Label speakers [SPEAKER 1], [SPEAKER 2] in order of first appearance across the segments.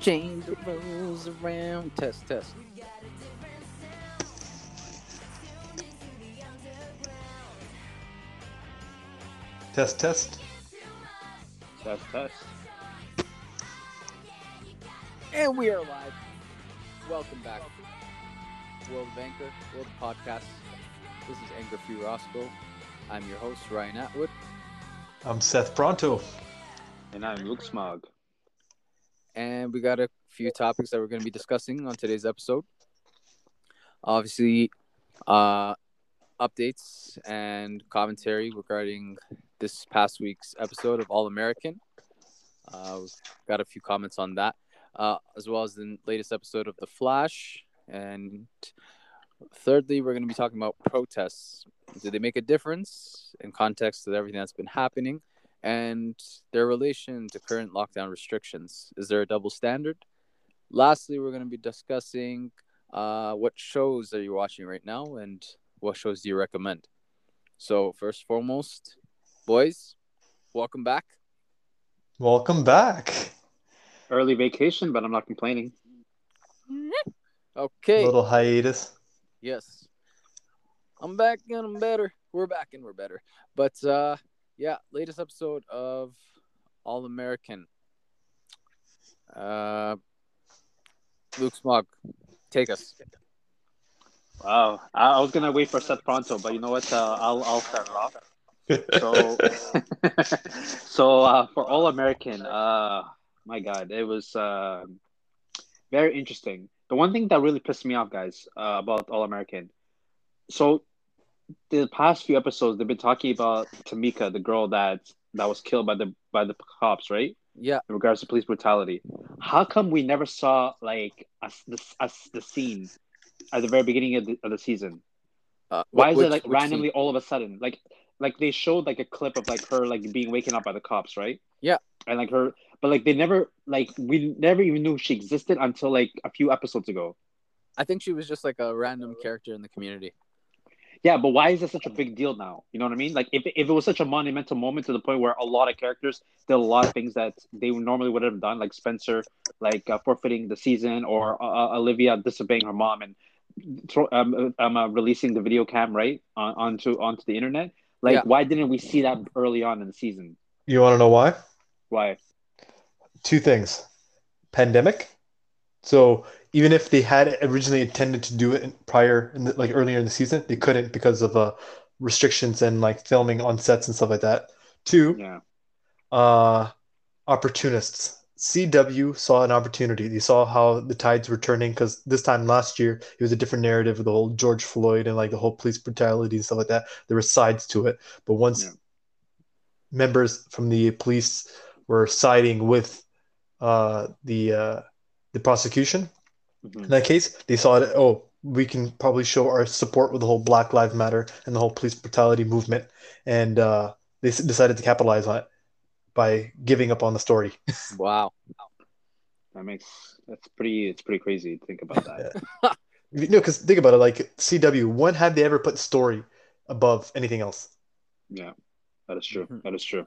[SPEAKER 1] Change the rules around. Test, test.
[SPEAKER 2] Test, test.
[SPEAKER 3] Test, test.
[SPEAKER 1] And we are live. Welcome back. World of Anchor, World of Podcast. This is Anchor Free Roscoe. I'm your host, Ryan Atwood.
[SPEAKER 2] I'm Seth Pronto.
[SPEAKER 3] And I'm Luke Smog.
[SPEAKER 1] And we got a few topics that we're going to be discussing on today's episode. Obviously, uh, updates and commentary regarding this past week's episode of All American. Uh, we've got a few comments on that, uh, as well as the latest episode of The Flash. And thirdly, we're going to be talking about protests. Did they make a difference in context of everything that's been happening and their relation to current lockdown restrictions? Is there a double standard? Lastly, we're going to be discussing uh, what shows are you watching right now and what shows do you recommend? So, first foremost, boys, welcome back.
[SPEAKER 2] Welcome back.
[SPEAKER 3] Early vacation, but I'm not complaining.
[SPEAKER 1] Okay.
[SPEAKER 2] Little hiatus.
[SPEAKER 1] Yes. I'm back and I'm better. We're back and we're better. But uh yeah, latest episode of All American. Uh Luke Smog, take us.
[SPEAKER 3] Wow. I, was gonna wait for Seth Pronto, but you know what? Uh, I'll I'll start off. So, so uh, for All American, uh, my God, it was uh, very interesting. The one thing that really pissed me off, guys, uh, about All American. So, the past few episodes, they've been talking about Tamika, the girl that that was killed by the by the cops, right?
[SPEAKER 1] Yeah.
[SPEAKER 3] In regards to police brutality, how come we never saw like us the us the scene at the very beginning of the, of the season?
[SPEAKER 1] Uh,
[SPEAKER 3] Why is it like randomly
[SPEAKER 1] scene?
[SPEAKER 3] all of a sudden like like they showed like a clip of like her like being waken up by the cops, right?
[SPEAKER 1] Yeah.
[SPEAKER 3] And like her, but like they never like we never even knew she existed until like a few episodes ago.
[SPEAKER 1] I think she was just like a random character in the community.
[SPEAKER 3] Yeah, but why is it such a big deal now? You know what I mean? Like if if it was such a monumental moment to the point where a lot of characters did a lot of things that they normally would have done, like Spencer, like uh, forfeiting the season, or uh, Olivia disobeying her mom and throw, um, um uh, releasing the video cam right on, onto onto the internet. Like,
[SPEAKER 1] Yeah.
[SPEAKER 3] why didn't we see that early on in the season?
[SPEAKER 2] You want to know why?
[SPEAKER 3] Why?
[SPEAKER 2] Two things. Pandemic. So even if they had originally intended to do it in- prior, in the, like earlier in the season, they couldn't because of uh, restrictions and like filming on sets and stuff like that. Two,
[SPEAKER 3] Yeah,
[SPEAKER 2] uh, opportunists. CW saw an opportunity. They saw how the tides were turning because this time last year it was a different narrative with the whole George Floyd and like the whole police brutality and stuff like that. There were sides to it, but once
[SPEAKER 3] Yeah.
[SPEAKER 2] members from the police were siding with uh, the uh, the prosecution
[SPEAKER 3] Mhm.
[SPEAKER 2] in that case, they saw it. Oh, we can probably show our support with the whole Black Lives Matter and the whole police brutality movement, and uh, they s- decided to capitalize on it by giving up on the story.
[SPEAKER 1] Wow.
[SPEAKER 3] that makes that's pretty. It's pretty crazy to think about that.
[SPEAKER 2] you No, because think about it, like CW, when have they ever put story above anything else?
[SPEAKER 3] yeah, that is true.
[SPEAKER 1] Mhm.
[SPEAKER 3] That is true.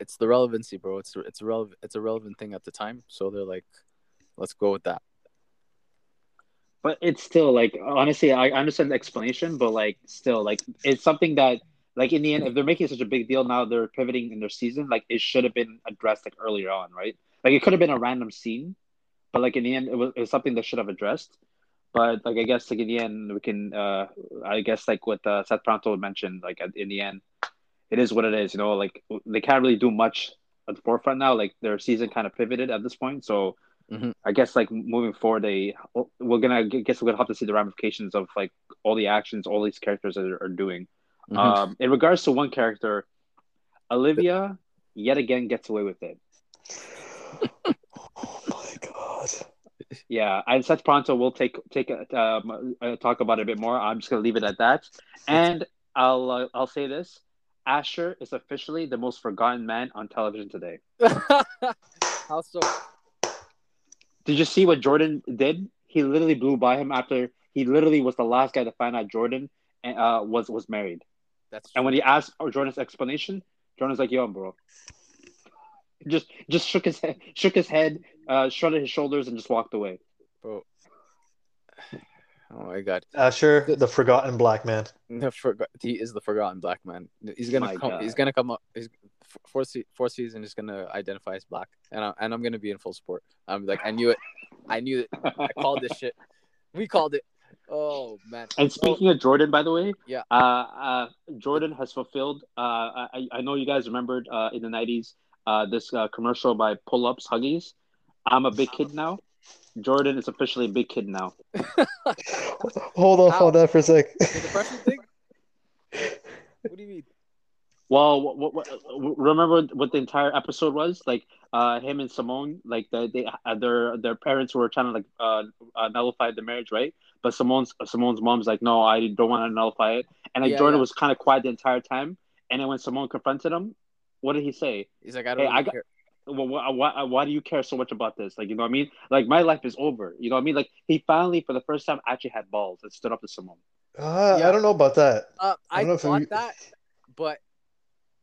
[SPEAKER 1] It's the relevancy, bro. It's it's relevant it's a relevant thing at the time. So they're like, let's go with that.
[SPEAKER 3] But it's still like honestly i understand the explanation but like still like it's something that like in the end if they're making such a big deal now they're pivoting in their season like it should have been addressed like earlier on right? Like it could have been a random scene but like in the end it was, it was something that should have addressed. But like i guess like in the end we can uh i guess like what uh, seth pronto mentioned like in the end it is what it is you know? Like they can't really do much at the forefront now like their season kind of pivoted at this point so
[SPEAKER 1] Mhm.
[SPEAKER 3] I guess like moving forward, they we're gonna I guess we're gonna have to see the ramifications of like all the actions all these characters are, are doing.
[SPEAKER 1] Mhm.
[SPEAKER 3] Um, in regards to one character, Olivia yet again gets away with it.
[SPEAKER 2] Oh my god.
[SPEAKER 3] Yeah, and Seth Pronto will take take a, um, uh, talk about it a bit more. I'm just gonna leave it at that, and I'll uh, I'll say this: Asher is officially the most forgotten man on television today.
[SPEAKER 1] How so?
[SPEAKER 3] Did you see what Jordan did? He literally blew by him after he literally was the last guy to find out Jordan uh, was was married.
[SPEAKER 1] That's
[SPEAKER 3] And when he asked Jordan's explanation, Jordan's like, "Yo, bro, just just shook his head, shook his head, uh, shrugged his shoulders, and just walked away.
[SPEAKER 1] bro. Oh my god,
[SPEAKER 2] Asher, the forgotten black man.
[SPEAKER 1] the forgot he is the forgotten black man. He's gonna
[SPEAKER 3] My
[SPEAKER 1] come.
[SPEAKER 3] God.
[SPEAKER 1] He's gonna come up. He's fourth se- fourth season is gonna identify as black, and I, and I'm gonna be in full support. I'm like I knew it. I knew it. I called this shit. We called it. Oh man.
[SPEAKER 3] And speaking of Jordan, by the way,
[SPEAKER 1] Yeah.
[SPEAKER 3] uh, uh, Jordan has fulfilled. Uh, I, I know you guys remembered uh, in the '90s uh, this uh, commercial by Pull Ups Huggies. I'm a big kid now. Jordan is officially a big kid now.
[SPEAKER 2] Hold on,
[SPEAKER 1] How?
[SPEAKER 2] hold on for a sec.
[SPEAKER 1] the depression thing. What do you mean?
[SPEAKER 3] Well, what, what, what, remember what the entire episode was? Like, uh, him and Simone, like the, they, uh, their their parents were trying to like uh, uh, nullify the marriage, right? But Simone's Simone's mom's like, no, I don't want to nullify it. And like
[SPEAKER 1] Yeah,
[SPEAKER 3] Jordan
[SPEAKER 1] yeah.
[SPEAKER 3] was kind of quiet the entire time. And then when Simone confronted him, what did he say?
[SPEAKER 1] He's like I don't
[SPEAKER 3] Hey,
[SPEAKER 1] really
[SPEAKER 3] I got-
[SPEAKER 1] care.
[SPEAKER 3] Well, why, why, why do you care so much about this? Like, you know what I mean? Like, my life is over. You know what I mean? Like, he finally, for the first time, actually had balls and stood up to Simone.
[SPEAKER 2] Uh,
[SPEAKER 1] Yeah.
[SPEAKER 2] I don't know about that.
[SPEAKER 1] Uh,
[SPEAKER 2] I
[SPEAKER 1] I,
[SPEAKER 2] don't know if
[SPEAKER 1] thought
[SPEAKER 2] we-
[SPEAKER 1] that, but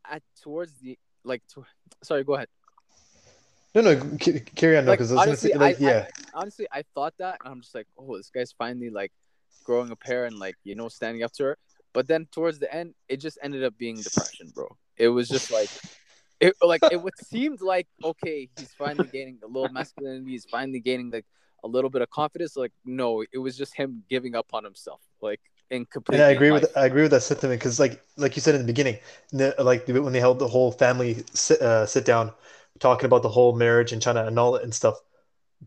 [SPEAKER 1] at towards the like, to, sorry, go ahead.
[SPEAKER 2] No, no, c- carry on. No,
[SPEAKER 1] Like,
[SPEAKER 2] because I was gonna
[SPEAKER 1] honestly,
[SPEAKER 2] say, like,
[SPEAKER 1] I- I-
[SPEAKER 2] yeah,
[SPEAKER 1] Honestly, I thought that, and I'm just like, oh, this guy's finally like growing a pair and like you know standing up to her. But then towards the end, it just ended up being depression, bro. It was just like, it like it would seemed like okay, he's finally gaining a little masculinity. He's finally gaining like a little bit of confidence. Like no, it was just him giving up on himself, like in complete.
[SPEAKER 2] and I agree with I agree with that sentiment because, like, like you said in the beginning, the, like when they held the whole family sit, uh, sit down, talking about the whole marriage and trying to annul it and stuff.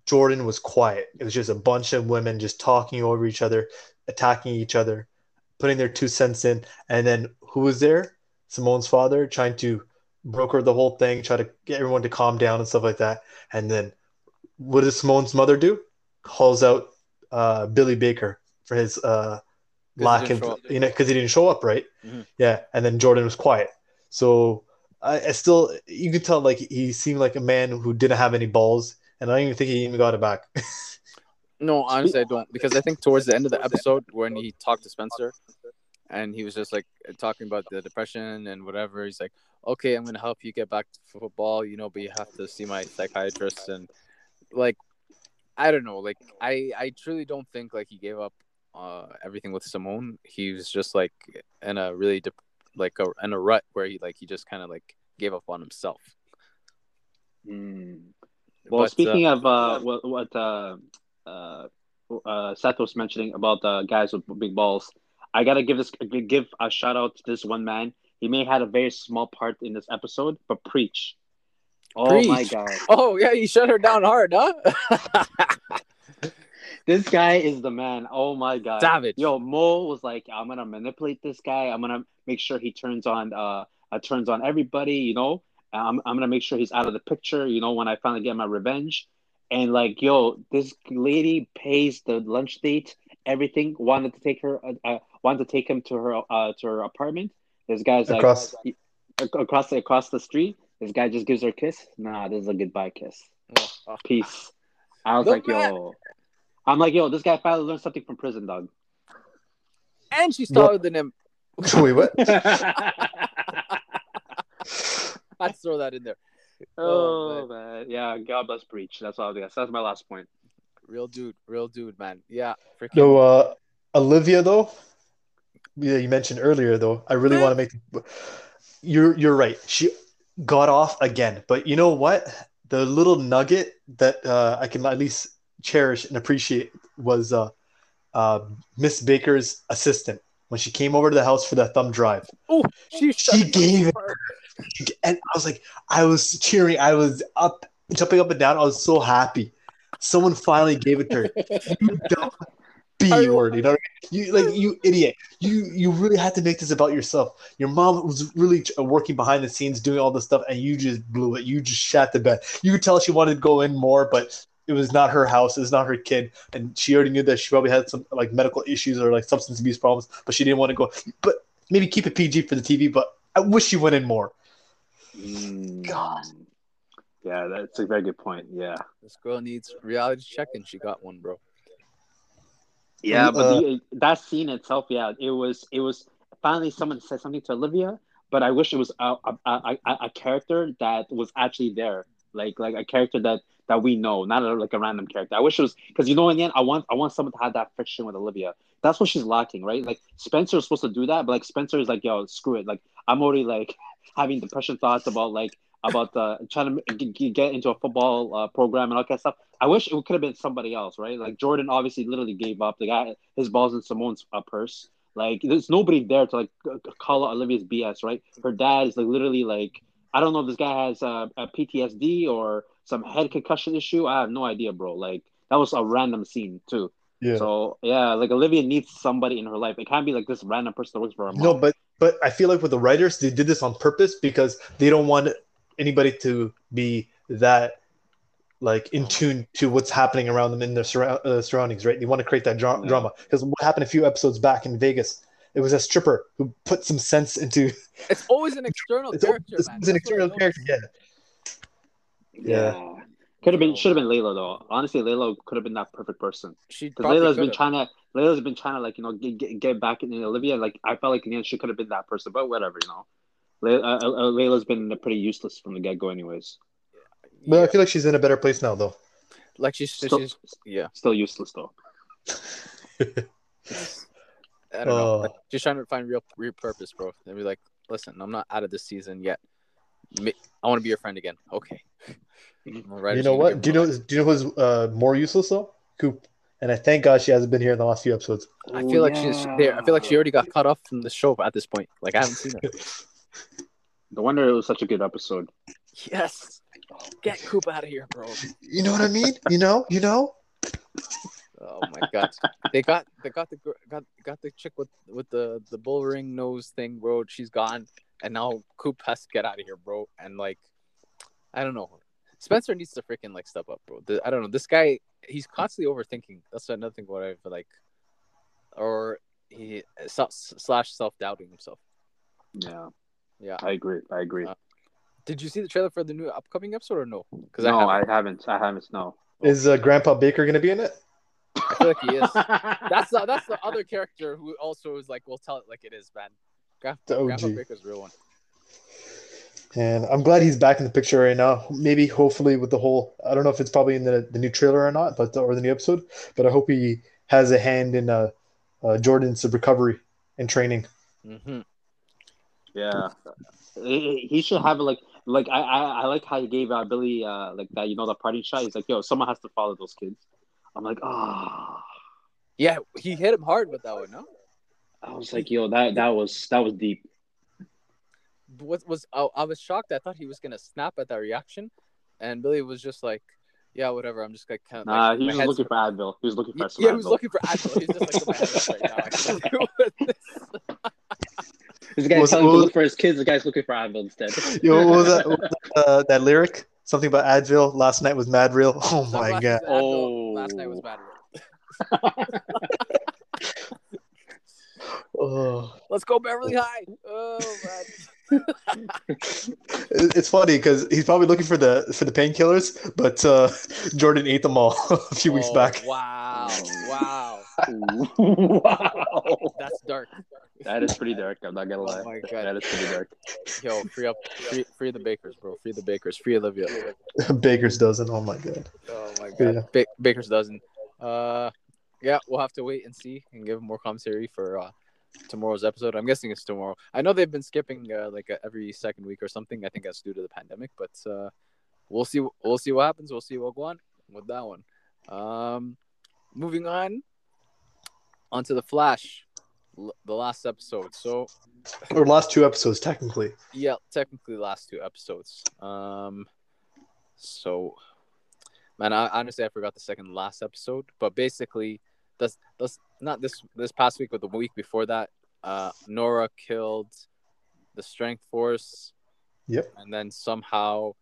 [SPEAKER 2] Jordan was quiet. It was just a bunch of women just talking over each other, attacking each other, putting their two cents in. And then who was there? Simone's father trying to broker the whole thing, try to get everyone to calm down and stuff like that. And then what does Simone's mother do? Calls out uh, Billy Baker for his uh,
[SPEAKER 1] 'Cause he
[SPEAKER 2] lack
[SPEAKER 1] didn't
[SPEAKER 2] of, you know, because he didn't show up, right?
[SPEAKER 1] Mhm.
[SPEAKER 2] Yeah. And then Jordan was quiet. So I, I still, you could tell like he seemed like a man who didn't have any balls. And I don't even think he even got it back.
[SPEAKER 1] No, honestly, I don't because I think towards the end of the episode when he talked to Spencer, and he was just like talking about the depression and whatever. He's like, "Okay, I'm gonna help you get back to football, you know, but you have to see my psychiatrist." And like, I don't know, like I I truly don't think like he gave up uh everything with Simone. He was just like in a really dep like a, in a rut where he like he just kind of like gave up on himself.
[SPEAKER 3] Mm. Well,
[SPEAKER 1] But, uh,
[SPEAKER 3] speaking of uh, what, what uh, uh, uh, Seth was mentioning about the guys with big balls, I gotta give this give a shout out to this one man. He may have had a very small part in this episode, but preach. Oh my
[SPEAKER 1] Preach.
[SPEAKER 3] god,
[SPEAKER 1] oh yeah, he shut her down hard, huh?
[SPEAKER 3] this guy is the man. Oh my god,
[SPEAKER 1] Savage.
[SPEAKER 3] Yo, Mo was like, I'm gonna manipulate this guy. I'm gonna make sure he turns on uh, uh turns on everybody. You know, I'm I'm gonna make sure he's out of the picture. You know, when I finally get my revenge. And like, yo, this lady pays the lunch date, everything. Wanted to take her, uh, uh, wanted to take him to her, uh, to her apartment. This guy's like
[SPEAKER 2] Across-
[SPEAKER 3] ac- across the across the street. This guy just gives her a kiss. Nah, this is a goodbye kiss. Peace. I was
[SPEAKER 1] The
[SPEAKER 3] like,
[SPEAKER 1] man-
[SPEAKER 3] yo, I'm like, yo, this guy finally learned something from prison, dog.
[SPEAKER 1] and she's taller than him.
[SPEAKER 2] Wait, what?
[SPEAKER 1] Let's throw that in there.
[SPEAKER 3] oh
[SPEAKER 1] Oh,
[SPEAKER 3] man, yeah, God bless preach. That's all I guess. That's my last point.
[SPEAKER 1] Real dude, real dude, man. Yeah, freaking.
[SPEAKER 2] No, uh, Olivia though. Yeah, you mentioned earlier though. I really want to make. You're you're right. She got off again, but you know what? The little nugget that uh, I can at least cherish and appreciate was uh, uh, Miss Baker's assistant when she came over to the house for that thumb drive.
[SPEAKER 1] oh, she
[SPEAKER 2] She gave it- and I was like, I was cheering, I was up, jumping up and down. I was so happy. Someone finally gave it to her. You B
[SPEAKER 1] I-
[SPEAKER 2] word, you know? what I mean? You like you idiot. You you really had to make this about yourself. Your mom was really uh, working behind the scenes, doing all this stuff, and you just blew it. You just shat the bed. You could tell she wanted to go in more, but it was not her house. It was not her kid, and she already knew that she probably had some like medical issues or like substance abuse problems, but she didn't want to go. But maybe keep it PG for the TV. But I wish she went in more. God.
[SPEAKER 3] Mm. Yeah, that's a very good point. Yeah.
[SPEAKER 1] This girl needs reality check, and she got one, bro.
[SPEAKER 3] Yeah,
[SPEAKER 2] Uh,
[SPEAKER 3] but the, that scene itself, yeah, it was it was finally someone said something to Olivia, but I wish it was a a, a, a- a character that was actually there, like like a character that that we know, not a, like a random character. I wish it was because you know in the end, I want I want someone to have that friction with Olivia. That's what she's lacking, right? Like Spencer is supposed to do that, but like Spencer is like, yo, screw it. Like I'm already like having depression thoughts about like about uh, trying to get into a football uh, program and all that kind of stuff. I wish it could have been somebody else, right? Like Jordan obviously literally gave up. The guy, his balls in Simone's uh, purse. Like there's nobody there to like call out Olivia's BS, right? Her dad is like literally like I don't know if this guy has uh, a PTSD or some head concussion issue. I have no idea, bro. Like that was a random scene too.
[SPEAKER 2] Yeah.
[SPEAKER 3] So yeah, like Olivia needs somebody in her life. It can't be like this random person that works for her mom.
[SPEAKER 2] No, but but I feel like with the writers, they did this on purpose because they don't want anybody to be that like in tune to what's happening around them in their surround, uh, surroundings, right? They want to create that dra-
[SPEAKER 3] Yeah.
[SPEAKER 2] drama because what happened a few episodes back in Vegas, it was a stripper who put some sense into
[SPEAKER 1] It's always an external
[SPEAKER 2] it's,
[SPEAKER 1] character,
[SPEAKER 2] it's,
[SPEAKER 1] man.
[SPEAKER 2] it's an
[SPEAKER 1] That's what
[SPEAKER 2] external character, yeah.
[SPEAKER 3] yeah. Could have been should have been Layla though. Honestly, Layla could have been that perfect person.
[SPEAKER 1] She
[SPEAKER 3] Because
[SPEAKER 1] probably
[SPEAKER 3] Layla's been
[SPEAKER 1] could've.
[SPEAKER 3] trying to Layla's been trying to like you know get, get, get back in Olivia. Like I felt like in the end she could have been that person, but whatever, you know. Layla, uh, uh, Layla's been pretty useless from the get go, anyways.
[SPEAKER 2] But I feel like she's in a better place now, though.
[SPEAKER 1] like she's,
[SPEAKER 3] Still,
[SPEAKER 1] she's yeah.
[SPEAKER 3] still useless though.
[SPEAKER 1] I don't know.
[SPEAKER 2] Oh.
[SPEAKER 1] Like, she's trying to find real real purpose, bro. And be like, listen, I'm not out of this season yet. I want to be your friend again. Okay.
[SPEAKER 2] you know what? Do you know? Do you know who's uh, more useless though? Coop. And I thank God she hasn't been here in the last few episodes.
[SPEAKER 1] I a- I feel like she's there. I feel like she already got cut off from the show at this point. Like I haven't seen her.
[SPEAKER 3] No wonder it was such a good episode.
[SPEAKER 1] yes. Get Coop out of here, bro.
[SPEAKER 2] You know what I mean? You know? You know?
[SPEAKER 1] Oh my god. They got they got the got got the chick with with the the bull ring nose thing, bro. She's gone, and now Coop has to get out of here, bro. And like, I don't know. Spencer needs to freaking like step up, bro. The, I don't know. This guy, he's constantly overthinking. That's another thing. What I feel like, or he slash self doubting himself.
[SPEAKER 3] Yeah,
[SPEAKER 1] Yeah.
[SPEAKER 3] I agree. I agree.
[SPEAKER 1] Uh, Did you see the trailer for the new upcoming episode or no? Because
[SPEAKER 3] no,
[SPEAKER 1] I,
[SPEAKER 3] I
[SPEAKER 1] haven't.
[SPEAKER 3] haven't. I haven't. No.
[SPEAKER 2] Is uh, Grandpa Baker going to be in it?
[SPEAKER 1] I feel like he is. That's the that's the other character who also is like, we'll tell it like it is, man. Grandpa,
[SPEAKER 2] The OG.
[SPEAKER 1] Grandpa Baker's the real one.
[SPEAKER 2] And I'm glad he's back in the picture right now. Maybe, hopefully, with the whole I don't know if it's probably in the, the new trailer or not, but or the new episode. But I hope he has a hand in uh, uh, Jordan's recovery and training.
[SPEAKER 1] hmm
[SPEAKER 3] Yeah, he he should have like like I, I I like how he gave out Billy uh like that you know the party shot. He's like, yo, someone has to follow those kids. I'm like, ah.
[SPEAKER 1] Yeah, he hit him hard with that one, no?
[SPEAKER 3] I was like, yo, that that was that was deep.
[SPEAKER 1] What was I, I was shocked. I thought he was gonna snap at that reaction, and Billy was just like, "Yeah, whatever. I'm just like kind of
[SPEAKER 3] Nah,
[SPEAKER 1] like,
[SPEAKER 3] he was looking for Advil. He was looking for
[SPEAKER 1] Yeah,
[SPEAKER 3] some
[SPEAKER 1] he was looking for Advil. He's just like, "My head's right now." I can't deal with this."
[SPEAKER 3] This guy's
[SPEAKER 2] Was-
[SPEAKER 3] telling him to look for his kids. The guy's looking for Advil instead.
[SPEAKER 2] Yo, what was that? What was that, uh, that lyric? Something about Advil. Last night was mad real. Oh
[SPEAKER 1] Sunglasses
[SPEAKER 2] my god.
[SPEAKER 3] Oh.
[SPEAKER 1] last night was bad.
[SPEAKER 2] Oh.
[SPEAKER 1] Let's go Beverly High. Oh man.
[SPEAKER 2] It's funny because he's probably looking for the for the painkillers, but uh, Jordan ate them all a few weeks
[SPEAKER 1] Oh,
[SPEAKER 2] back.
[SPEAKER 1] Wow. Wow.
[SPEAKER 3] wow,
[SPEAKER 1] That's dark.
[SPEAKER 3] That is pretty dark. I'm not gonna lie.
[SPEAKER 1] Oh my god.
[SPEAKER 3] is pretty dark.
[SPEAKER 1] Yo, free up, free, free the bakers, bro. Free the bakers. Free Olivia.
[SPEAKER 2] Baker's dozen. Oh my god.
[SPEAKER 1] Oh my god.
[SPEAKER 2] Yeah.
[SPEAKER 1] Ba- Baker's dozen. Uh, yeah, we'll have to wait and see and give more commentary for uh tomorrow's episode. I'm guessing it's tomorrow. I know they've been skipping uh, like uh, every second week or something. I think that's due to the pandemic, but uh, we'll see. We'll see what happens. We'll see what go on with that one. Um, moving on. Onto the Flash, l- the last episode. So
[SPEAKER 2] Or last two episodes, technically.
[SPEAKER 1] yeah, technically last two episodes. Um, so, man, I honestly I forgot the second last episode, but basically, that's that's not this this past week, but the week before that, uh, Nora killed the Strength Force,
[SPEAKER 2] Yep.
[SPEAKER 1] and then somehow,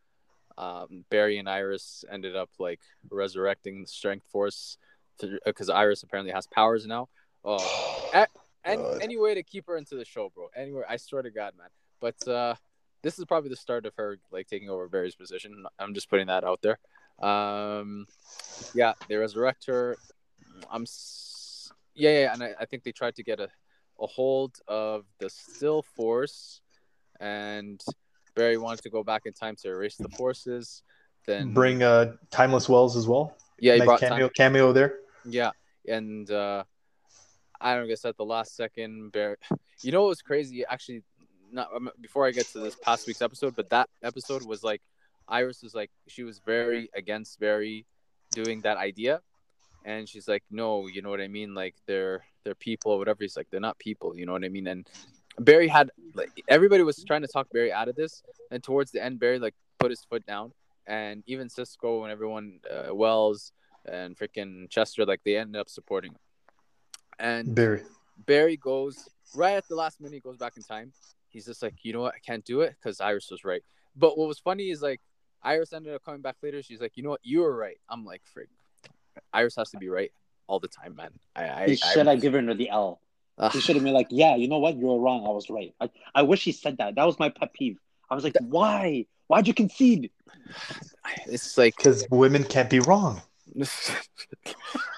[SPEAKER 1] um, Barry and Iris ended up like resurrecting the Strength Force because Iris apparently has powers now. Oh, any, any way to keep her into the show, bro. Anywhere, I swear to God, man. But uh, this is probably the start of her like taking over Barry's position. I'm just putting that out there. Um, yeah, they resurrect her. I'm, s- yeah, yeah, and I, I think they tried to get a, a hold of the Still Force, and Barry wanted to go back in time to erase the forces. Then
[SPEAKER 2] Bring uh, Timeless Wells as well.
[SPEAKER 1] yeah, he
[SPEAKER 2] nice
[SPEAKER 1] brought
[SPEAKER 2] cameo
[SPEAKER 1] time-
[SPEAKER 2] cameo there.
[SPEAKER 1] Yeah, and uh, I don't guess at the last second, Barry. You know what was crazy? Actually, not um, before I get to this past week's episode, but that episode was like Iris was like she was very against Barry doing that idea, and she's like, no, you know what I mean? Like they're they're people or whatever. He's like they're not people, you know what I mean? And Barry had like everybody was trying to talk Barry out of this, and towards the end, Barry like put his foot down, and even Cisco and everyone, uh, Wells and freaking Chester, like they ended up supporting him. And
[SPEAKER 2] Barry.
[SPEAKER 1] Barry goes right at the last minute, he goes back in time. He's just like, you know what, I can't do it because Iris was right. But what was funny is like Iris ended up coming back later. She's like, you know what, you were right. I'm like, frig. Iris has to be right all the time, man. I, I,
[SPEAKER 3] should have given her the L.
[SPEAKER 1] Ugh.
[SPEAKER 3] He should have been like, "Yeah, you know what? You were wrong. I was right." I, I wish he said that. That was my pet peeve. I was like, "Why? Why'd you concede?"
[SPEAKER 1] it's like,
[SPEAKER 2] Because women can't be wrong.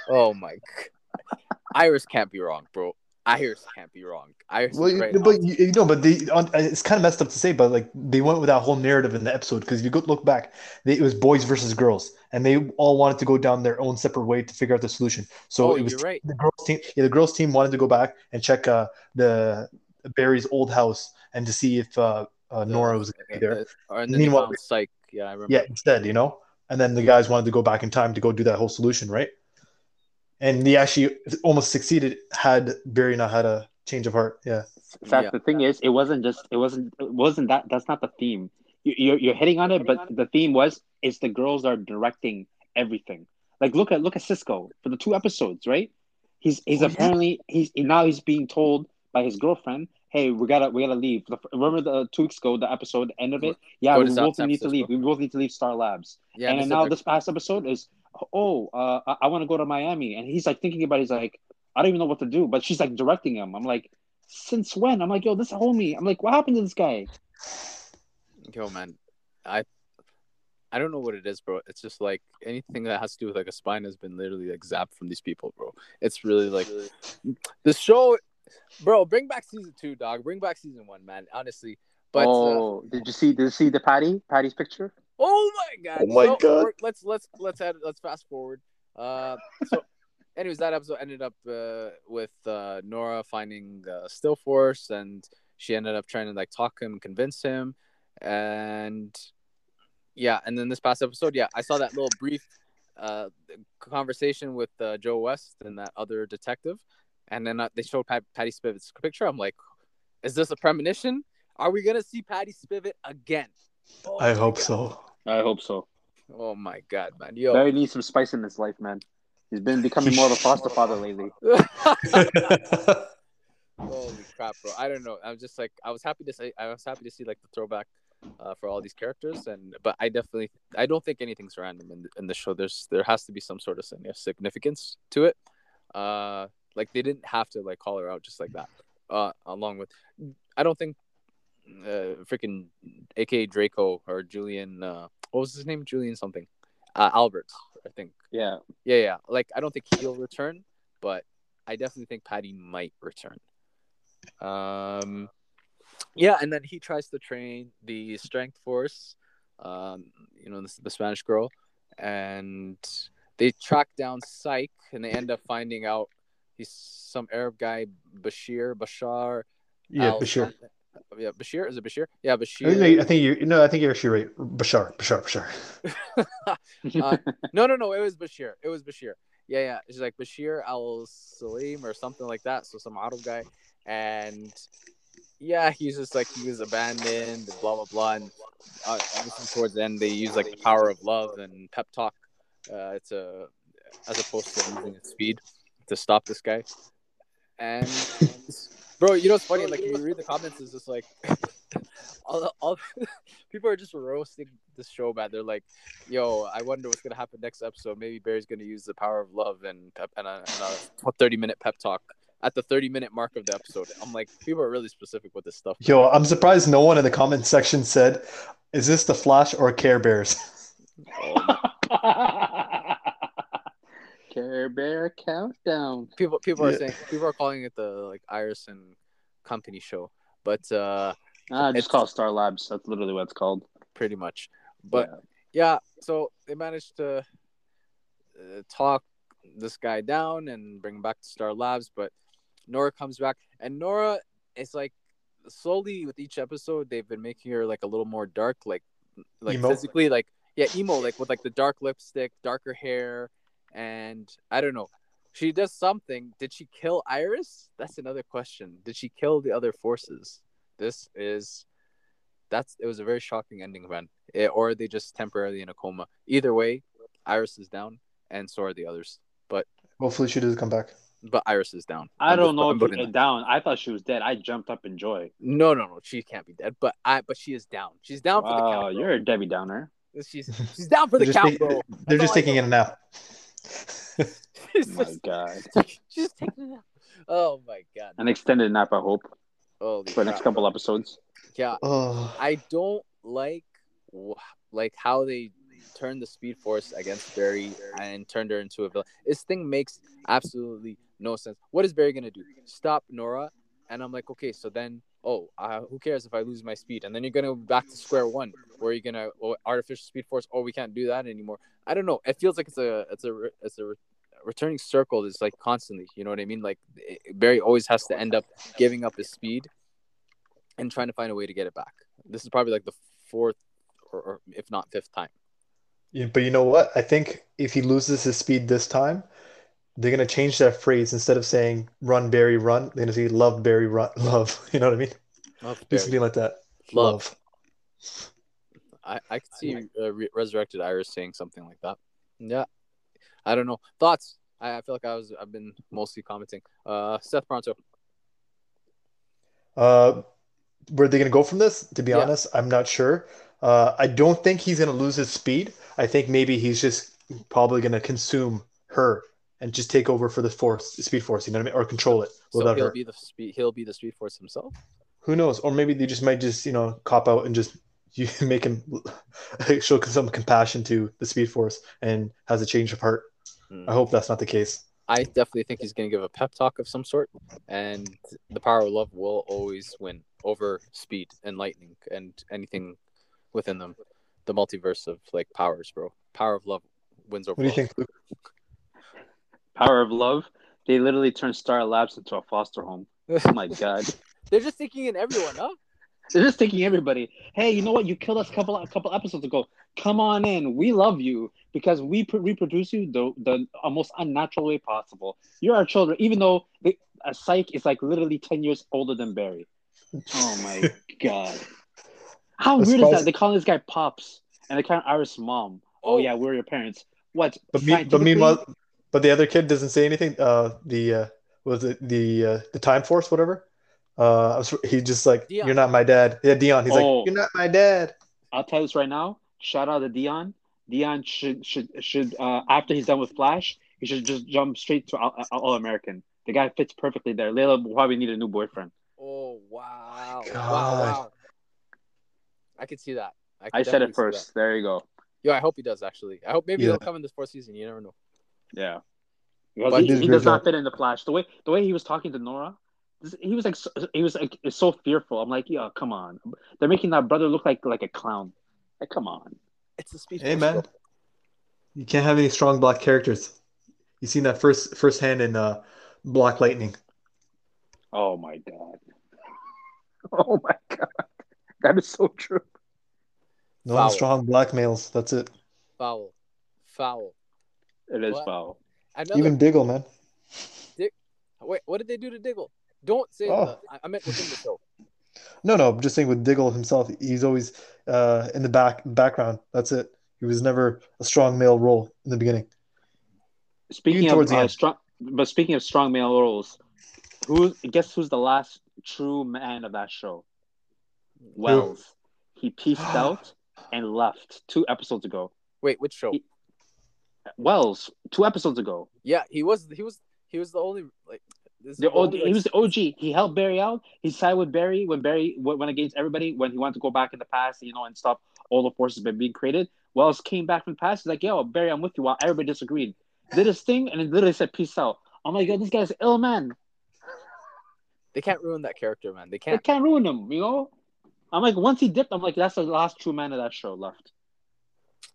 [SPEAKER 1] oh my, g- Iris can't be wrong, bro. Iris can't be wrong. Iris
[SPEAKER 2] Well,
[SPEAKER 1] is right.
[SPEAKER 2] but you, you know, but they on, it's kind of messed up to say, but like they went with that whole narrative in the episode because if you go look back, they, it was boys versus girls, and they all wanted to go down their own separate way to figure out the solution. So
[SPEAKER 1] oh,
[SPEAKER 2] it was
[SPEAKER 1] you're right.
[SPEAKER 2] the girls team. Yeah, the girls team wanted to go back and check uh, the Barry's old house and to see if uh, uh, Nora was gonna be there.
[SPEAKER 1] Or and
[SPEAKER 2] Meanwhile-
[SPEAKER 1] Psych. Yeah, I remember.
[SPEAKER 2] Yeah, instead, you know. And then the guys wanted to go back in time to go do that whole solution, right? And he actually almost succeeded had Barry not had a change of heart. Yeah.
[SPEAKER 3] In fact,
[SPEAKER 1] Yeah.
[SPEAKER 3] the thing is, it wasn't just it wasn't it wasn't that that's not the theme. You, you're you're hitting on it, but the theme was it's the girls are directing everything. Like look at look at Cisco for the two episodes, right? He's he's
[SPEAKER 2] Oh, yeah.
[SPEAKER 3] apparently he's now he's being told by his girlfriend, "Hey, we gotta we gotta leave." The- Remember the two weeks ago, the episode, the end of it. Yeah,
[SPEAKER 1] Go
[SPEAKER 3] we both
[SPEAKER 1] San
[SPEAKER 3] need to leave. We both need to leave Star Labs.
[SPEAKER 1] Yeah,
[SPEAKER 3] and
[SPEAKER 1] they
[SPEAKER 3] then
[SPEAKER 1] said
[SPEAKER 3] now this past episode is, oh, uh, I, I want to go to Miami, and he's like thinking about. It, he's like, I don't even know what to do, but she's like directing him. I'm like, since when? I'm like, yo, this homie. I'm like, what happened to this guy?
[SPEAKER 1] Yo, man, I I don't know what it is, bro. It's just like anything that has to do with like a spine has been literally like zapped from these people, bro. It's really like the show, bro. Bring back season two, dog. Bring back season one, man. Honestly, but uh,
[SPEAKER 3] oh, did you see? Did you see the Patty? Patty's picture?
[SPEAKER 1] Oh my god,
[SPEAKER 2] Oh my
[SPEAKER 1] So,
[SPEAKER 2] God.
[SPEAKER 1] Let's let's let's add, let's fast forward. Uh, so. Anyways, that episode ended up uh, with uh, Nora finding uh, Still Force, and she ended up trying to like talk him, convince him, and yeah. And then this past episode, yeah, I saw that little brief uh, conversation with uh, Joe West and that other detective, and then uh, they showed Pat- Patty Spivot's picture. I'm like, is this a premonition? Are we gonna see Patty Spivot again? Oh
[SPEAKER 2] I hope
[SPEAKER 1] God.
[SPEAKER 2] so.
[SPEAKER 3] I hope so.
[SPEAKER 1] Oh my god, man! Yo,
[SPEAKER 3] Barry needs some spice in his life, man. He's been becoming more of a foster father lately.
[SPEAKER 1] Holy crap, bro! I don't know. I'm just like I was happy to say I was happy to see like the throwback uh, for all these characters, and but I definitely I don't think anything's random in the, in the show. There's there has to be some sort of significance to it. Uh, like they didn't have to like call her out just like that. Uh, along with, I don't think, uh, freaking AKA Draco or Julian. Uh, what was his name? Julian something. Uh, Albert, I think.
[SPEAKER 3] Yeah.
[SPEAKER 1] Yeah, yeah. Like I don't think he'll return, but I definitely think Patty might return. Um, yeah, and then he tries to train the Strength Force, um, you know, the, the Spanish girl, and they track down Psych, and they end up finding out he's some Arab guy, Bashir, Bashar.
[SPEAKER 2] yeah,
[SPEAKER 1] Al-
[SPEAKER 2] Bashir.
[SPEAKER 1] Yeah, Bashir is it Bashir? Yeah,
[SPEAKER 2] I
[SPEAKER 1] Bashir.
[SPEAKER 2] think, I think you no, I think you're actually right. Bashar, Bashar, Bashar.
[SPEAKER 1] Uh, no, no, no. It was Bashir. It was Bashir. Yeah, yeah. It's like Bashir Al Salim or something like that. So some Arab guy, and yeah, he's just like he was abandoned, blah blah blah. And uh, obviously towards the end, they use like the power of love and pep talk uh, to as opposed to using its speed to stop this guy. And bro, you know what's funny? Like if you read the comments, it's just like all, all people are just roasting this show, man. They're like, "Yo, I wonder what's gonna happen next episode. Maybe Barry's gonna use the power of love and pep and a, and a thirty minute pep talk at the thirty minute mark of the episode." I'm like, people are really specific with this stuff.
[SPEAKER 2] Yo, I'm surprised no one in the comment section said, "Is this the Flash or Care Bears?"
[SPEAKER 1] Oh,
[SPEAKER 3] Care Bear countdown.
[SPEAKER 1] people people are saying people are calling it the like Iris and Company show, but uh
[SPEAKER 3] Ah,
[SPEAKER 1] It's-
[SPEAKER 3] just call it Star Labs. That's literally what it's called.
[SPEAKER 1] pretty much. But yeah, so they managed to uh, talk this guy down and bring him back to Star Labs. But Nora comes back, and Nora, it's like slowly with each episode, they've been making her like a little more dark, like like
[SPEAKER 2] Emo?
[SPEAKER 1] physically, like yeah, emo, like with like the dark lipstick, darker hair, and I don't know. She does something. Did she kill Iris? That's another question. Did she kill the other forces? This is that's it was a very shocking ending, event. It, or are they just temporarily in a coma? Either way, Iris is down, and so are the others.
[SPEAKER 2] But hopefully, she doesn't come back.
[SPEAKER 1] But Iris is down.
[SPEAKER 3] I
[SPEAKER 1] I'm
[SPEAKER 3] don't
[SPEAKER 1] just-
[SPEAKER 3] know
[SPEAKER 1] I'm
[SPEAKER 3] if she's down. I thought she was dead. I jumped up in joy.
[SPEAKER 1] No, no, no. She can't be dead. But I, but she is down. She's down for the
[SPEAKER 3] Wow,
[SPEAKER 1] count. bro.
[SPEAKER 3] you're a Debbie Downer.
[SPEAKER 1] She's she's down for the
[SPEAKER 2] They're just,
[SPEAKER 1] count, bro.
[SPEAKER 2] they're just
[SPEAKER 1] all I
[SPEAKER 2] taking
[SPEAKER 1] know.
[SPEAKER 2] in a nap.
[SPEAKER 1] She's
[SPEAKER 3] Oh my
[SPEAKER 1] just,
[SPEAKER 3] god.
[SPEAKER 1] just taking it out. Oh my god.
[SPEAKER 3] An extended nap, I hope,
[SPEAKER 1] Holy
[SPEAKER 3] for the next couple episodes.
[SPEAKER 1] Yeah,
[SPEAKER 2] Oh,
[SPEAKER 1] I don't like like how they turned the Speed Force against Barry and turned her into a villain. This thing makes absolutely no sense. What is Barry gonna do? Stop Nora? And I'm like, okay, so then, oh, who cares if I lose my speed? And then you're gonna go back to square one, where you're gonna artificial Speed Force. Oh, we can't do that anymore. I don't know. It feels like it's a it's a it's a re- returning circle. It's like constantly. You know what I mean? Like Barry always has to end up giving up his speed and trying to find a way to get it back. This is probably like the fourth or, or if not fifth time.
[SPEAKER 2] Yeah, but you know what? I think if he loses his speed this time, they're gonna change that phrase instead of saying "run Barry run." They're gonna say "love Barry run love." You know what I mean?
[SPEAKER 1] Love
[SPEAKER 2] Do
[SPEAKER 1] Barry.
[SPEAKER 2] something like that.
[SPEAKER 1] Love. I, I could see uh, Re- resurrected Iris saying something like that. Yeah, I don't know thoughts. I, I feel like I was I've been mostly commenting. Uh, Seth Pronto.
[SPEAKER 2] Uh, where are they gonna go from this? To be
[SPEAKER 1] Yeah.
[SPEAKER 2] honest, I'm not sure. Uh, I don't think he's gonna lose his speed. I think maybe he's just probably gonna consume her and just take over for the force, the speed force. You know what I mean? Or control it
[SPEAKER 1] So
[SPEAKER 2] without
[SPEAKER 1] he'll
[SPEAKER 2] her.
[SPEAKER 1] be the speed. He'll be the Speed Force himself.
[SPEAKER 2] Who knows? Or maybe they just might just you know cop out and just you make him show some compassion to the speed force and has a change of heart.
[SPEAKER 1] Hmm.
[SPEAKER 2] I hope that's not the case.
[SPEAKER 1] I definitely think he's going to give a pep talk of some sort, and the power of love will always win over speed and lightning and anything within them. The multiverse of like powers, bro. Power of love wins over.
[SPEAKER 2] What do you
[SPEAKER 1] love.
[SPEAKER 2] think? Luke?
[SPEAKER 3] Power of love. They literally turned Star Labs into a foster home. Oh my god.
[SPEAKER 1] They're just thinking in everyone, huh?
[SPEAKER 3] They're just thinking everybody. Hey, you know what? You killed us a couple a couple episodes ago. Come on in. We love you because we pr- reproduce you the the most unnatural way possible. You're our children, even though they, a psych is like literally ten years older than Barry. Oh my god! How
[SPEAKER 2] I'm
[SPEAKER 3] weird is that? They call this guy pops, and they call Iris mom. Oh,
[SPEAKER 1] Oh.
[SPEAKER 3] yeah, we're your parents. What?
[SPEAKER 2] But, me, but
[SPEAKER 3] scientifically-
[SPEAKER 2] meanwhile, but the other kid doesn't say anything. Uh, the uh, was it the uh, the time force, whatever. Uh, I was, he just like,
[SPEAKER 1] Deon.
[SPEAKER 2] you're not my dad. Yeah, Deon. He's
[SPEAKER 3] Oh.
[SPEAKER 2] like, you're not my dad.
[SPEAKER 3] I'll tell you this right now. Shout out to Deon. Deon should should should uh, after he's done with Flash, he should just jump straight to All, All American. The guy fits perfectly there. Layla will probably need a new boyfriend.
[SPEAKER 1] Oh wow! Wow!
[SPEAKER 2] God.
[SPEAKER 1] Wow! I could see that. could
[SPEAKER 3] I said it first. There you go.
[SPEAKER 1] that. Yo, I hope he does. Actually, I hope maybe
[SPEAKER 2] Yeah.
[SPEAKER 1] he'll come in this fourth season. You never know.
[SPEAKER 3] Yeah. Because
[SPEAKER 1] But
[SPEAKER 3] he,
[SPEAKER 2] he did a
[SPEAKER 3] he
[SPEAKER 2] great
[SPEAKER 3] does not fit in the Flash. The way the way he was talking to Nora, he was like so, he was like so fearful. I'm like, yeah, come on. They're making that brother look like like a clown. Like, come on.
[SPEAKER 1] It's a speed.
[SPEAKER 2] Hey man,
[SPEAKER 1] bro.
[SPEAKER 2] you can't have any strong black characters. You seen that first firsthand in uh, Black Lightning.
[SPEAKER 3] Oh my god. Oh my god. That is so true.
[SPEAKER 2] No
[SPEAKER 1] Foul.
[SPEAKER 2] strong black males. That's it.
[SPEAKER 1] Foul, foul.
[SPEAKER 3] It is
[SPEAKER 1] What?
[SPEAKER 3] foul.
[SPEAKER 1] Another.
[SPEAKER 2] Even Diggle, man.
[SPEAKER 1] Wait, what did they do to Diggle? Don't say
[SPEAKER 2] Oh.
[SPEAKER 1] that. I- I meant within the show.
[SPEAKER 2] No, no, I'm just saying with Diggle himself, he's always uh, in the back background. That's it. He was never a strong male role in the beginning.
[SPEAKER 3] Speaking
[SPEAKER 2] Even
[SPEAKER 3] of
[SPEAKER 2] the
[SPEAKER 3] uh,
[SPEAKER 2] end.
[SPEAKER 3] strong, but speaking of strong male roles, who guess who's the last true man of that show? Wells. He pieced out and left two episodes ago.
[SPEAKER 1] Wait, which show?
[SPEAKER 3] He- Wells, two episodes ago.
[SPEAKER 1] Yeah, he was. He was. He was the only like. This
[SPEAKER 3] The o-
[SPEAKER 1] only, like,
[SPEAKER 3] he was the OG. He helped Barry out. He sided with Barry when Barry went against everybody when he wanted to go back in the past, you know, and stop all the forces been being created. Wells came back from the past. He's like, "Yo, Barry, I'm with you." While everybody disagreed, did his thing, and then literally said, "Peace out." I'm like, "Yo, this guy's ill man.
[SPEAKER 1] They can't ruin that character, man. They can't.
[SPEAKER 3] They
[SPEAKER 1] can't
[SPEAKER 3] ruin him." You know, I'm like, once he dipped, I'm like, that's the last true man of that show left.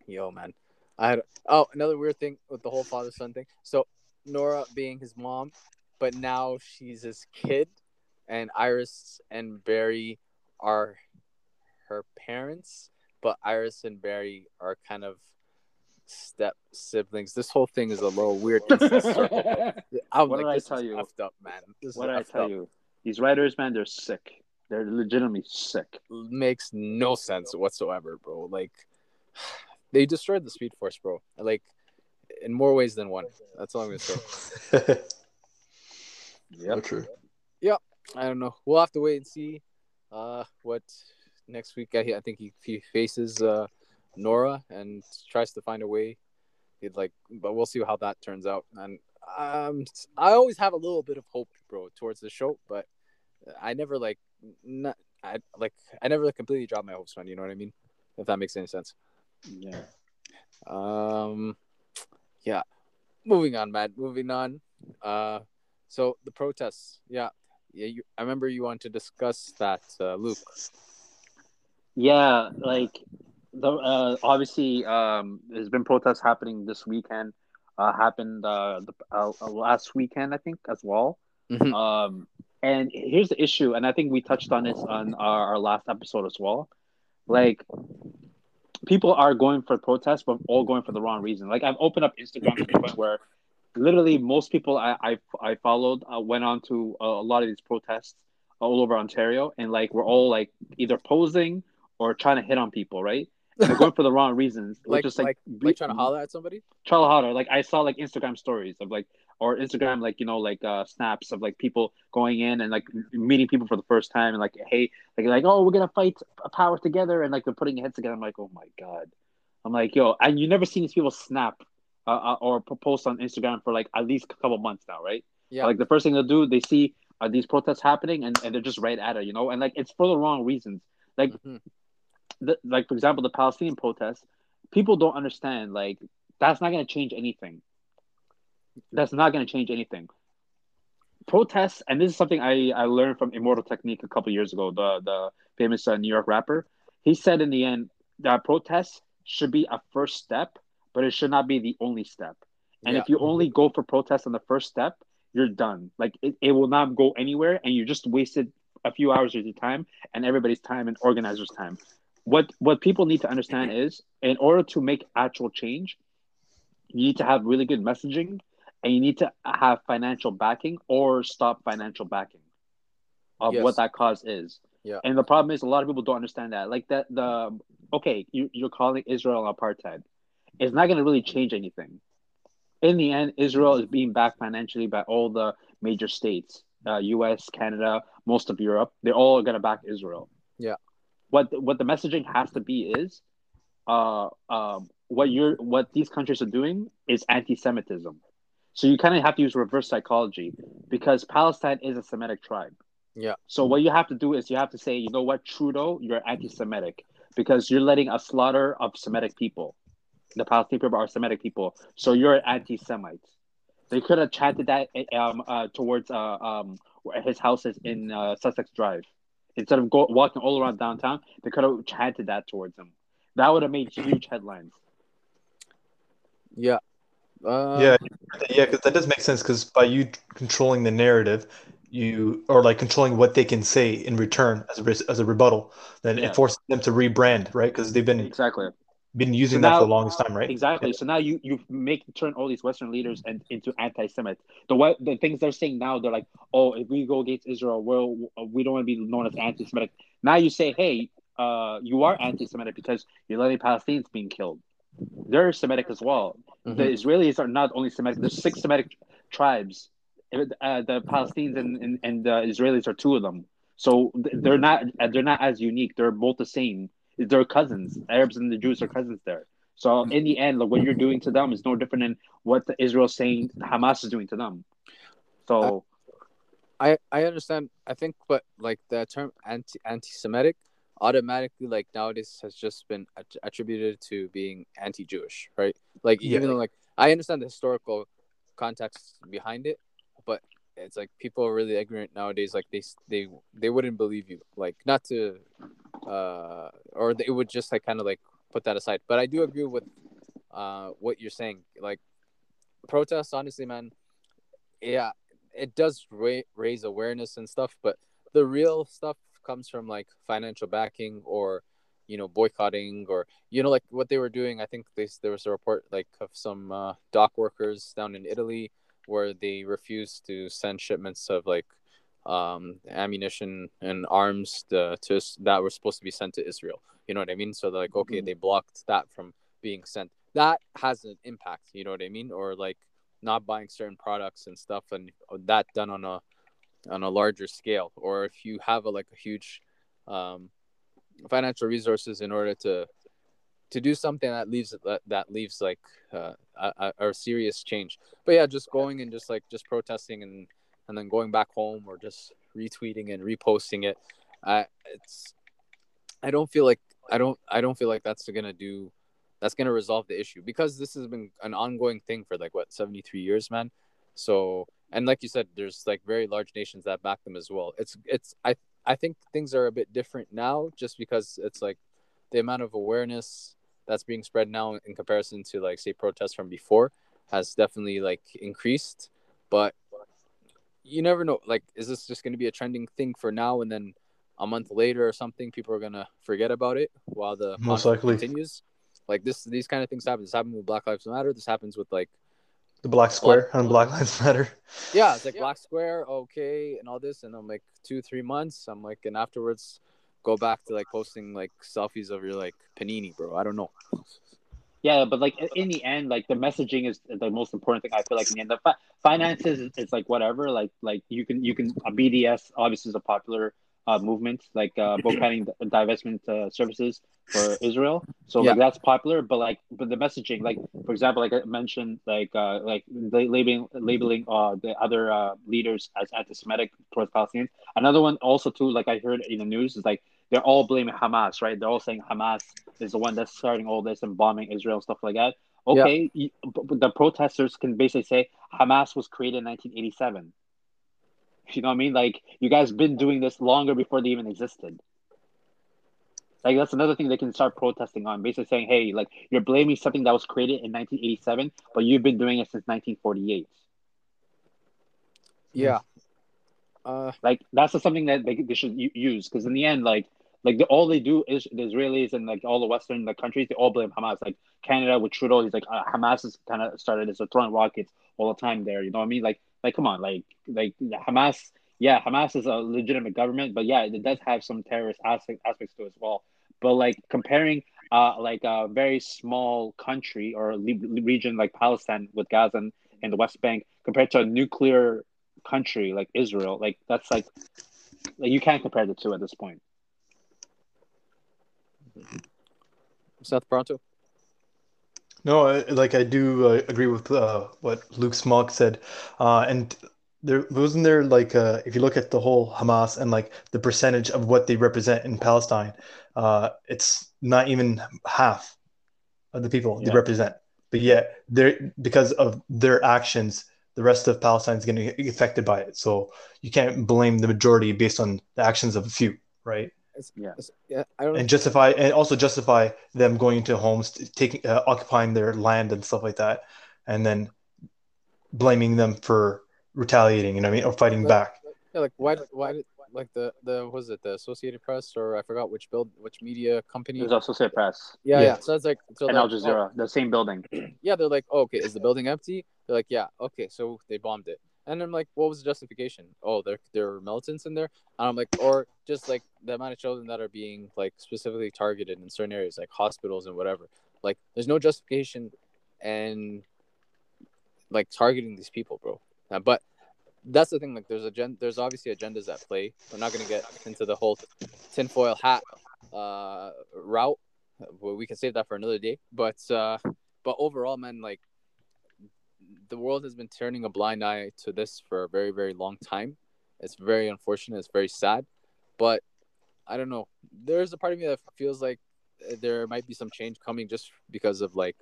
[SPEAKER 1] Yo, man. I had oh another weird thing with the whole father son thing. So Nora being his mom, but now she's his kid, and Iris and Barry are her parents, but Iris and Barry are kind of step siblings. This whole thing is a little weird. I'm
[SPEAKER 3] What
[SPEAKER 1] like,
[SPEAKER 3] did I tell you?
[SPEAKER 1] effed up, man. This
[SPEAKER 3] what did I tell
[SPEAKER 1] up.
[SPEAKER 3] you? These writers, man, they're sick. They're legitimately sick.
[SPEAKER 1] Makes no sense whatsoever, bro. Like, they destroyed the Speed Force, bro. Like, in more ways than one. That's all I'm gonna say.
[SPEAKER 2] yeah. true. Yeah.
[SPEAKER 1] I don't know. We'll have to wait and see uh, what next week. I, I think he, he faces uh, Nora and tries to find a way. He'd like, but we'll see how that turns out. And um, I always have a little bit of hope, bro, towards the show, but I never like, not, I like, I never like, completely drop my hopes on. You know what I mean? If that makes any sense.
[SPEAKER 3] Yeah.
[SPEAKER 1] Um, yeah. Moving on, Matt. Moving on. Uh, so the protests. Yeah, yeah. You, I remember you wanted to discuss that, uh, Luke.
[SPEAKER 3] Yeah, like the uh, obviously um, there's been protests happening this weekend. Uh, happened uh, the uh, last weekend, I think, as well.
[SPEAKER 1] Mhm.
[SPEAKER 3] Um, and here's the issue, and I think we touched on this on our, our last episode as well. Like, people are going for protests, but all going for the wrong reason. Like, I've opened up Instagram to the point where literally most people I I, I followed uh, went on to a, a lot of these protests all over Ontario, and like we're all like either posing or trying to hit on people, right? They're going for the wrong reasons.
[SPEAKER 1] Like,
[SPEAKER 3] is
[SPEAKER 1] like,
[SPEAKER 3] be-
[SPEAKER 1] like trying to holler at somebody.
[SPEAKER 3] try to holler. Like I saw like Instagram stories of like or Instagram like you know like uh snaps of like people going in and like meeting people for the first time and like hey like like oh we're gonna fight a power together and like they're putting heads together. I'm like oh my god. I'm like yo and you never seen these people snap uh, uh, or post on Instagram for like at least a couple months now, right?
[SPEAKER 1] Yeah.
[SPEAKER 3] Like the first thing they'll do, they see uh, these protests happening and, and they're just right at it, you know, and like it's for the wrong reasons.
[SPEAKER 1] Mhm.
[SPEAKER 3] The, like for example, the Palestinian protests, people don't understand. Like that's not to change anything. That's not going to change anything. Protests, and this is something I, I learned from Immortal Technique a couple years ago, the the famous uh, New York rapper. He said in the end that protests should be a first step, but it should not be the only step. And
[SPEAKER 1] Yeah.
[SPEAKER 3] if you only go for protests on the first step, you're done. Like it, it will not go anywhere, and you just wasted a few hours of your time and everybody's time and organizers' time. What what people need to understand is, in order to make actual change, you need to have really good messaging, and you need to have financial backing or stop financial backing of
[SPEAKER 1] Yes.
[SPEAKER 3] what that cause is.
[SPEAKER 1] Yeah.
[SPEAKER 3] And the problem is, a lot of people don't understand that. Like that, the okay, you, you're calling Israel apartheid. It's not going to really change anything. In the end, Israel is being backed financially by all the major states, uh, U.S., Canada, most of Europe. They're all going to back Israel.
[SPEAKER 1] Yeah.
[SPEAKER 3] What what the messaging has to be is, uh, um, what you're what these countries are doing is anti-Semitism. So you kind of have to use reverse psychology because Palestine is a Semitic tribe.
[SPEAKER 1] Yeah.
[SPEAKER 3] So what you have to do is you have to say, you know what, Trudeau, you're anti-Semitic because you're letting a slaughter of Semitic people. The Palestinian people are Semitic people, so you're an anti-Semite. They could have chanted that um, uh, towards uh, um, his house is in uh, Sussex Drive. Instead of go- walking all around downtown, they could have chanted that towards him. That would have made huge headlines.
[SPEAKER 1] Yeah. Uh,
[SPEAKER 2] yeah, yeah, because that does make sense. Because by you controlling the narrative, you or like controlling what they can say in return as a as a rebuttal, then
[SPEAKER 3] Yeah.
[SPEAKER 2] it forces them to rebrand, right? Because they've been
[SPEAKER 3] Exactly.
[SPEAKER 2] been using
[SPEAKER 3] So
[SPEAKER 2] that for the longest time, right?
[SPEAKER 3] Exactly. So now you you make turn all these Western leaders and into anti-Semites. The what the things they're saying now, they're like, oh, if we go against Israel, well, we don't want to be known as anti-Semitic. Now you say, hey, uh, you are anti-Semitic because you're letting Palestinians being killed. They're Semitic as well.
[SPEAKER 1] Mhm.
[SPEAKER 3] The Israelis are not only Semitic. There's six Semitic tribes. Uh, the Palestinians and, and, and the Israelis are two of them. So they're not they're not as unique. They're both the same. They're cousins. Arabs and the Jews are cousins there. So in the end, like what you're doing to them is no different than what the Israel's saying Hamas is doing to them. So
[SPEAKER 1] I I understand. I think, but like the term anti anti-Semitic automatically like nowadays has just been att- attributed to being anti-Jewish, right? Like
[SPEAKER 2] Yeah.
[SPEAKER 1] even though like I understand the historical context behind it, but it's like people are really ignorant nowadays. Like they they they wouldn't believe you. Like not to uh, or they would just like kind of like put that aside. But I do agree with uh, what you're saying. Like protests, honestly, man, yeah, it does ra- raise awareness and stuff, but the real stuff comes from like financial backing or you know boycotting or you know like what they were doing. I think they, there was a report like of some uh, dock workers down in italy where they refused to send shipments of like um, ammunition and arms to, to that were supposed to be sent to israel. You know what i mean? So they're like okay mm-hmm. they blocked that from being sent. That has an impact you know what i mean? Or like not buying certain products and stuff and that done on a on a larger scale or if you have a like a huge um, financial resources in order to to do something that leaves that, that leaves like uh, a, a serious change. But yeah just going and just like just protesting and and then going back home or just retweeting and reposting it I it's i don't feel like i don't i don't feel like that's gonna do that's gonna resolve the issue because this has been an ongoing thing for like what 73 years man? So and like you said there's like very large nations that back them as well. It's it's i i think things are a bit different now just because it's like the amount of awareness that's being spread now in comparison to like say protests from before has definitely like increased. But you never know like is this just going to be a trending thing for now and then a month later or something people are going to forget about it while the
[SPEAKER 2] most likely.
[SPEAKER 1] continues? Like this these kind of things happen. This happened with black lives matter. This happens with like
[SPEAKER 2] the black square on Black Lives Matter.
[SPEAKER 1] Yeah, it's like yeah. black square, okay, and all this, and I'm like two, three months. I'm like, and afterwards, go back to like posting like selfies of your like panini, bro. I don't know.
[SPEAKER 3] Yeah, but like in the end, like the messaging is the most important thing. I feel like in the end, the fi- finances is, is like whatever. Like like you can you can uh, a BDS obviously is a popular uh, movement, like uh, boycotting divestment uh, services for Israel. So yeah. like that's popular, but like but the messaging, like for example, like I mentioned, like uh, like labeling labeling uh, the other uh, leaders as anti-Semitic towards Palestinians. Another one also too, like I heard in the news, is like they're all blaming Hamas, right? They're all saying Hamas is the one that's starting all this and bombing Israel and stuff like that. Okay, yeah. the protesters can basically say Hamas was created in 1987 you know what I mean? Like you guys been doing this longer before they even existed. Like that's another thing they can start protesting on, basically saying, "Hey, like you're blaming something that was created in 1987, but you've been doing it since 1948."
[SPEAKER 1] Yeah.
[SPEAKER 3] Uh, like that's something that they, they should use because in the end, like like the, all they do is the Israelis and like all the Western like countries, they all blame Hamas. Like Canada with Trudeau, he's like uh, Hamas is kind of started as a throwing rockets all the time there. You know what I mean? Like like come on, like like Hamas. Yeah, Hamas is a legitimate government, but yeah, it does have some terrorist aspect, aspects to it as well. But like comparing uh like a very small country or region like Palestine with Gaza and, and the West Bank compared to a nuclear country like Israel, like that's like like you can't compare the two at this point.
[SPEAKER 1] Seth Pronto.
[SPEAKER 2] No, I, like I do uh, agree with uh, what Luke Smog said, uh, and there wasn't there like uh, if you look at the whole Hamas and like the percentage of what they represent in Palestine, uh, it's not even half of the people yeah. they represent. But yet, they're because of their actions, the rest of Palestine is getting affected by it. So you can't blame the majority based on the actions of a few, right?
[SPEAKER 3] It's, yeah,
[SPEAKER 1] it's, yeah. I don't
[SPEAKER 2] and justify and also justify them going into homes, taking uh, occupying their land and stuff like that, and then blaming them for retaliating. You know what I mean, or fighting back.
[SPEAKER 1] Yeah, like why? Why did like the the was it the Associated Press or I forgot which build which media company?
[SPEAKER 3] It was Associated Press.
[SPEAKER 1] Yeah, yeah. yeah. So it's like so
[SPEAKER 3] and Al Jazeera, oh, the same building.
[SPEAKER 1] Yeah, they're like, oh, okay, is the building empty? They're like, yeah, okay, so they bombed it. And I'm like, what was the justification? Oh, there there are militants in there. And I'm like, or just like the amount of children that are being like specifically targeted in certain areas, like hospitals and whatever. Like, there's no justification, and like targeting these people, bro. Uh, but that's the thing. Like, there's a gen- there's obviously agendas at play. We're not gonna get into the whole tinfoil hat uh, route. We can save that for another day. But uh, but overall, man, like the world has been turning a blind eye to this for a very very long time. It's very unfortunate. It's very sad, but I don't know. There's a part of me that feels like there might be some change coming just because of like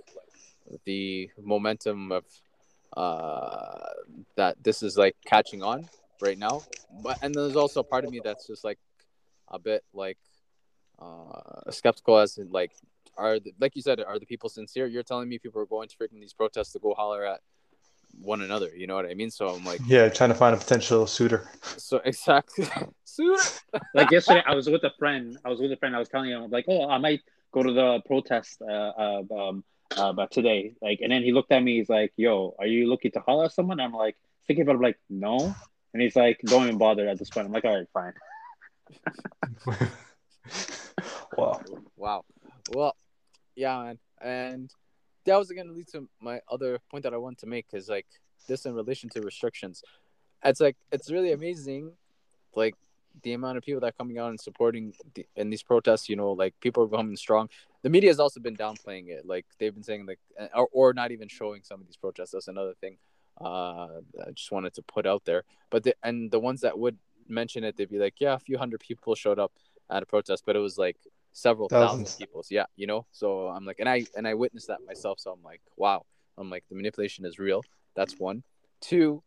[SPEAKER 1] the momentum of uh that this is like catching on right now but and there's also a part of me that's just like a bit like uh, skeptical as in like, are the, like you said, are the people sincere? You're telling me people are going to freaking these protests to go holler at one another. You know what I mean? So I'm like,
[SPEAKER 2] Yeah, trying to find a potential suitor.
[SPEAKER 1] so exactly, suitor.
[SPEAKER 3] like yesterday, I was with a friend. I was with a friend. I was telling him like, oh, I might go to the protest uh, uh um uh but today. Like, and then he looked at me. He's like, yo, are you looking to holler at someone? I'm like thinking about it, like, no. And he's like, don't even bother at this point. I'm like, all right, fine.
[SPEAKER 2] wow.
[SPEAKER 1] Wow. Well, yeah, man. And that was going to lead to my other point that I want to make is like this in relation to restrictions. It's like it's really amazing, like the amount of people that are coming out and supporting the, in these protests. You know, like people are coming strong. The media has also been downplaying it. Like they've been saying like, or, or not even showing some of these protests. That's another thing. Uh, I just wanted to put out there. But the, and the ones that would mention it, they'd be like, yeah, a few hundred people showed up at a protest, but it was like several
[SPEAKER 2] Thousands.
[SPEAKER 1] thousand people. Yeah, you know. So I'm like, and I and I witnessed that myself. So I'm like, wow. I'm like, the manipulation is real. That's one. Two,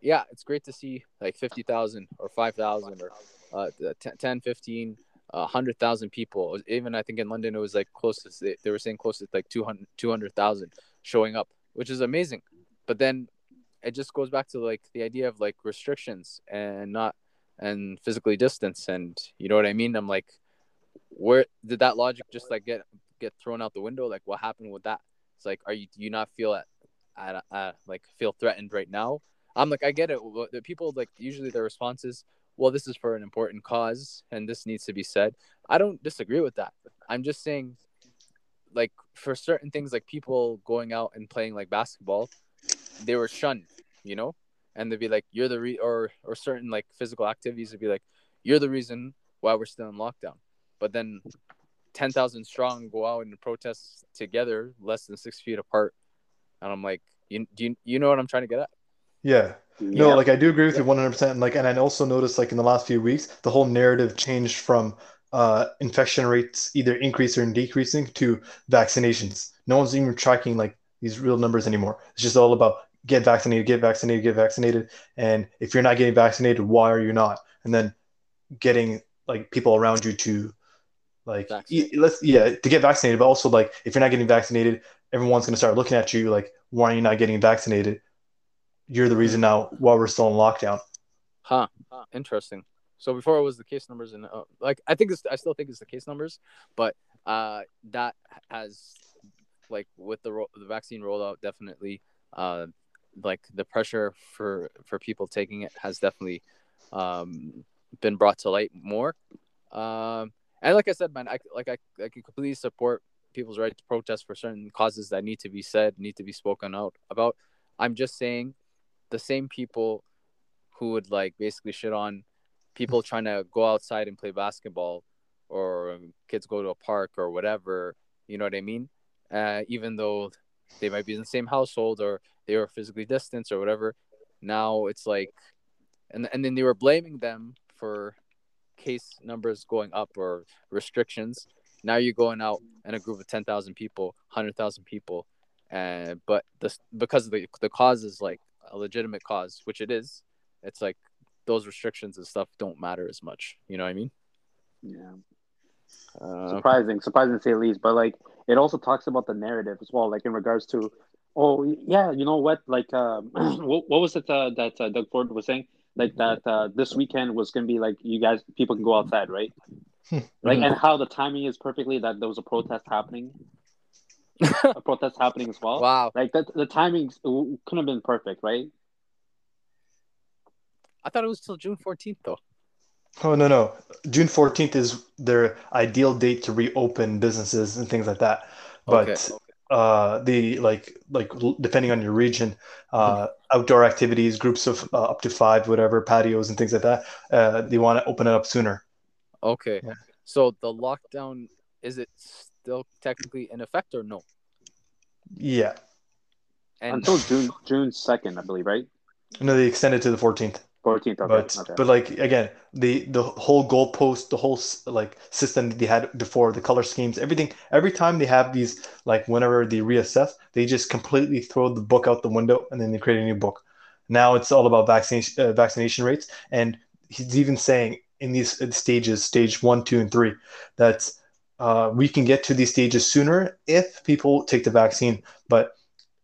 [SPEAKER 1] yeah, it's great to see like fifty thousand or five thousand or uh, 10, 10 15 uh, 100,000 people. Even I think in London it was like close to they, they were saying close to like 200 200,000 showing up, which is amazing. But then it just goes back to like the idea of like restrictions and not and physically distance and you know what I mean? I'm like where did that logic just like get get thrown out the window? Like what happened with that? It's like are you do you not feel at at, at like feel threatened right now? I'm like I get it. The people like usually their response is well, this is for an important cause and this needs to be said. I don't disagree with that. I'm just saying, like, for certain things, like people going out and playing like basketball, they were shunned, you know? And they'd be like, you're the re, or, or certain like physical activities would be like, you're the reason why we're still in lockdown. But then 10,000 strong go out and protest together, less than six feet apart. And I'm like, you, do you, you know what I'm trying to get at?
[SPEAKER 2] Yeah. No,
[SPEAKER 3] Yeah.
[SPEAKER 2] like I do agree with you 100%. Like, and I also noticed like in the last few weeks, the whole narrative changed from uh, infection rates either increasing or decreasing to vaccinations. No one's even tracking like these real numbers anymore. It's just all about get vaccinated, get vaccinated, get vaccinated. And if you're not getting vaccinated, why are you not? And then getting like people around you to like let's yeah to get vaccinated, but also like if you're not getting vaccinated, everyone's gonna start looking at you like why are you not getting vaccinated? You're the reason now why we're still in lockdown.
[SPEAKER 1] Huh. Interesting. So before it was the case numbers and uh, like I think it's I still think it's the case numbers, but uh that has like with the ro- the vaccine rollout definitely uh like the pressure for for people taking it has definitely um been brought to light more. Um and like I said man, I like I I can completely support people's right to protest for certain causes that need to be said, need to be spoken out about. I'm just saying the same people who would like basically shit on people trying to go outside and play basketball or kids go to a park or whatever you know what i mean uh, even though they might be in the same household or they were physically distanced or whatever now it's like and, and then they were blaming them for case numbers going up or restrictions now you're going out in a group of 10,000 people 100,000 people and but this because the the cause is like a legitimate cause which it is it's like those restrictions and stuff don't matter as much. You know what I mean?
[SPEAKER 3] Yeah.
[SPEAKER 1] Uh,
[SPEAKER 3] surprising, surprising to say the least. But like, it also talks about the narrative as well, like in regards to, oh yeah, you know what? Like, um, what, what was it uh, that uh, Doug Ford was saying? Like that uh, this weekend was gonna be like you guys, people can go outside, right? like, and how the timing is perfectly that there was a protest happening, a protest happening as well.
[SPEAKER 1] wow.
[SPEAKER 3] Like that, the timing couldn't have been perfect, right?
[SPEAKER 1] I thought it was till June 14th though.
[SPEAKER 2] Oh no no. June 14th is their ideal date to reopen businesses and things like that. But
[SPEAKER 1] Okay.
[SPEAKER 2] Uh the like like depending on your region, uh outdoor activities, groups of uh, up to 5 whatever, patios and things like that, uh they want to open it up sooner.
[SPEAKER 1] Okay.
[SPEAKER 2] Yeah.
[SPEAKER 1] So the lockdown is it still technically in effect or no?
[SPEAKER 2] Yeah.
[SPEAKER 1] And
[SPEAKER 3] Until June June second, I believe, right?
[SPEAKER 2] No, they extended to the 14th.
[SPEAKER 3] Okay.
[SPEAKER 2] but
[SPEAKER 3] okay.
[SPEAKER 2] but like again the the whole goalpost the whole like system that they had before the color schemes everything every time they have these like whenever they reassess they just completely throw the book out the window and then they create a new book now it's all about vaccination uh, vaccination rates and he's even saying in these stages, stage one, two, and three. that uh, we can get to these stages sooner if people take the vaccine. But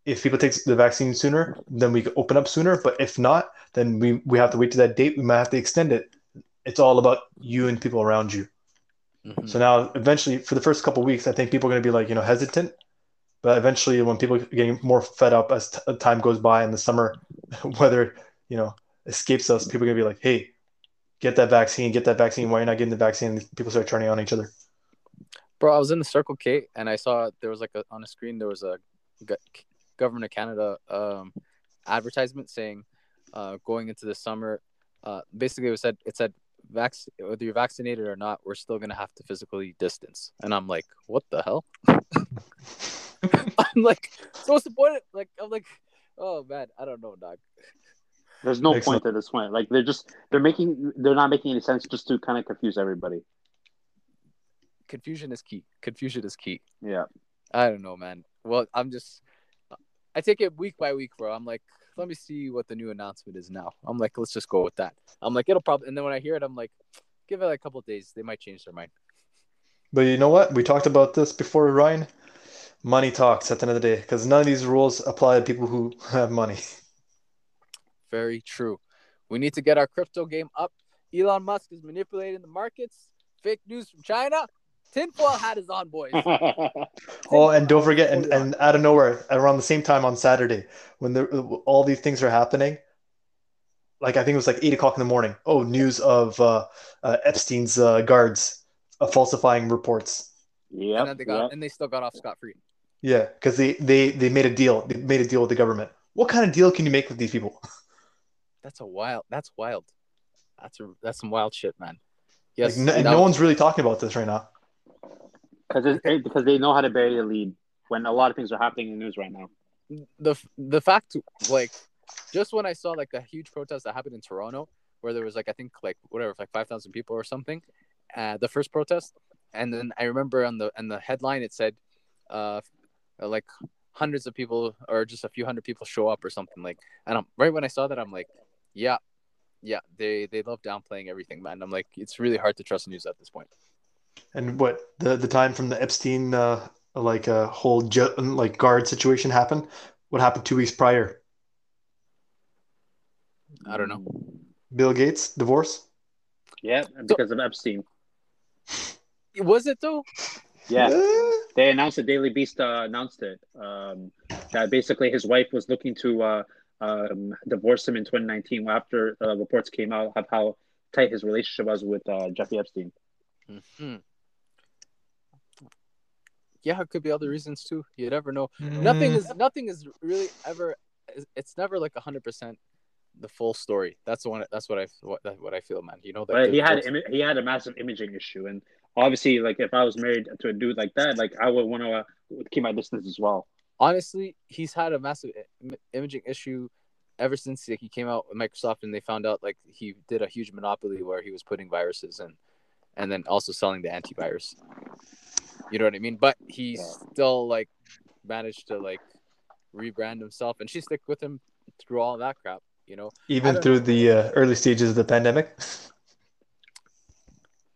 [SPEAKER 2] if people take the vaccine sooner, then we can open up sooner. But if not, then we, we have to wait to that date. We might have to extend it. It's all about you and people around you. Mm-hmm. So now, eventually, for the first couple weeks, I think people are going to be like, you know, hesitant. But eventually, when people are getting more fed up as t- time goes by in the summer, weather, you know, escapes us, people are going to be like, hey, get that vaccine, get that vaccine. Why are you not getting the vaccine? People start turning on each other.
[SPEAKER 1] Bro, I was in the Circle K and I saw there was like a, on a screen there was a government of Canada um, advertisement saying uh, going into the summer. Uh, basically, it said it said vac- whether you're vaccinated or not, we're still gonna have to physically distance. And I'm like, what the hell? I'm like, so what's the point? Of, like, I'm like, oh man, I don't know, dog.
[SPEAKER 3] There's no Excellent. point at this point. Like they're just they're making they're not making any sense just to kind of confuse everybody.
[SPEAKER 1] Confusion is key. Confusion is key.
[SPEAKER 3] Yeah.
[SPEAKER 1] I don't know, man. Well, I'm just I take it week by week, bro. I'm like, let me see what the new announcement is now. I'm like, let's just go with that. I'm like, it'll probably and then when I hear it, I'm like, give it like a couple days. They might change their mind.
[SPEAKER 2] But you know what? We talked about this before, Ryan. Money talks at the end of the day because none of these rules apply to people who have money.
[SPEAKER 1] Very true. We need to get our crypto game up. Elon Musk is manipulating the markets. Fake news from China. Tinfoil hat is on, boys.
[SPEAKER 2] oh, and don't forget, and, and out of nowhere, around the same time on Saturday, when the, all these things are happening, like I think it was like eight o'clock in the morning. Oh, news of uh, uh, Epstein's uh, guards uh, falsifying reports.
[SPEAKER 3] Yeah,
[SPEAKER 1] and, they got, yep. and they still got off scot free.
[SPEAKER 2] Yeah, because they, they they made a deal. They made a deal with the government. What kind of deal can you make with these people?
[SPEAKER 1] That's a wild. That's wild. That's a that's some wild shit, man.
[SPEAKER 2] Yes, like, no, no one's really talking about this right now.
[SPEAKER 3] Because because they know how to bury a lead when a lot of things are happening in the news right now.
[SPEAKER 1] The the fact like just when I saw like the huge protest that happened in Toronto, where there was like I think like whatever like five thousand people or something, uh, the first protest, and then I remember on the on the headline it said, uh, like hundreds of people or just a few hundred people show up or something like, and I'm right when I saw that I'm like, yeah, yeah, they they love downplaying everything, man. I'm like, it's really hard to trust news at this point.
[SPEAKER 2] And what the the time from the Epstein uh, like a uh, whole ju- like guard situation happened? What happened two weeks prior?
[SPEAKER 1] I don't know.
[SPEAKER 2] Bill Gates divorce.
[SPEAKER 3] Yeah, because so, of Epstein.
[SPEAKER 1] Was it though?
[SPEAKER 3] Yeah, they announced it. Daily Beast uh, announced it. Um, that basically his wife was looking to uh, um, divorced him in 2019 after uh, reports came out of how tight his relationship was with uh, Jeffrey Epstein.
[SPEAKER 1] Mm-hmm. Yeah, it could be other reasons too. You never know. Mm. Nothing is nothing is really ever. It's never like hundred percent the full story. That's the one. That's what I what, what I feel, man. You know,
[SPEAKER 3] that he had he had a massive imaging issue, and obviously, like if I was married to a dude like that, like I would want to uh, keep my distance as well
[SPEAKER 1] honestly, he's had a massive imaging issue ever since like, he came out with Microsoft and they found out like he did a huge monopoly where he was putting viruses in and then also selling the antivirus. You know what I mean? But he still like managed to like rebrand himself and she stick with him through all that crap, you know.
[SPEAKER 2] Even through know. the uh, early stages of the pandemic.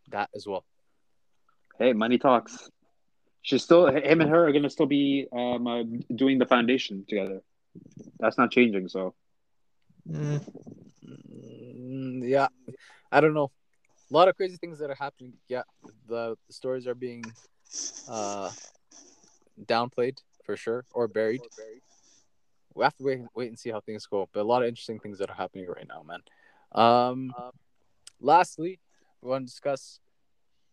[SPEAKER 1] That as well.
[SPEAKER 3] Hey, money talks she's still him and her are gonna still be um uh, doing the foundation together. That's not changing. So.
[SPEAKER 1] Mm. Yeah, I don't know. A lot of crazy things that are happening. Yeah, the, the stories are being uh downplayed for sure or buried. We have to wait wait and see how things go. But a lot of interesting things that are happening right now, man. Um, lastly, we want to discuss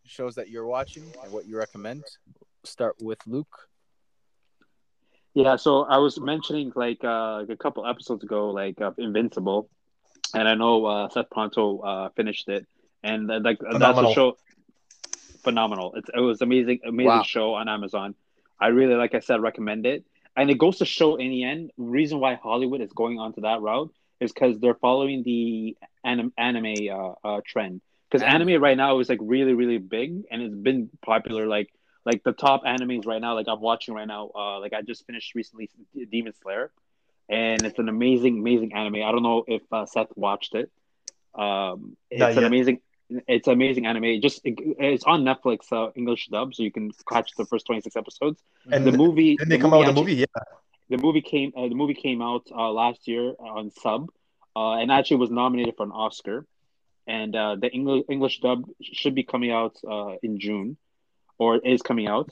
[SPEAKER 1] shows that you're watching and what you recommend start with Luke.
[SPEAKER 3] Yeah, so I was mentioning like uh, a couple episodes ago, like uh, Invincible, and I know uh, Seth Pronto uh, finished it, and uh, like phenomenal. that's a show. Phenomenal! It's, it was amazing, amazing wow. show on Amazon. I really, like I said, recommend it. And it goes to show in the end, reason why Hollywood is going onto that route is because they're following the anim- anime uh, uh, trend. Because anime right now is like really, really big, and it's been popular like like the top animes right now, like I'm watching right now. Uh, like I just finished recently Demon Slayer, and it's an amazing, amazing anime. I don't know if uh, Seth watched it. Um, it's an amazing. It's amazing anime. Just it's on Netflix, uh, English dub, so you can catch the first twenty six episodes.
[SPEAKER 2] And
[SPEAKER 3] the movie,
[SPEAKER 2] Didn't they
[SPEAKER 3] the
[SPEAKER 2] come out with a
[SPEAKER 3] actually-
[SPEAKER 2] movie? Yeah.
[SPEAKER 3] the movie came uh, the movie came out uh, last year on sub uh, and actually was nominated for an oscar and uh, the english english dub should be coming out uh, in june or is coming out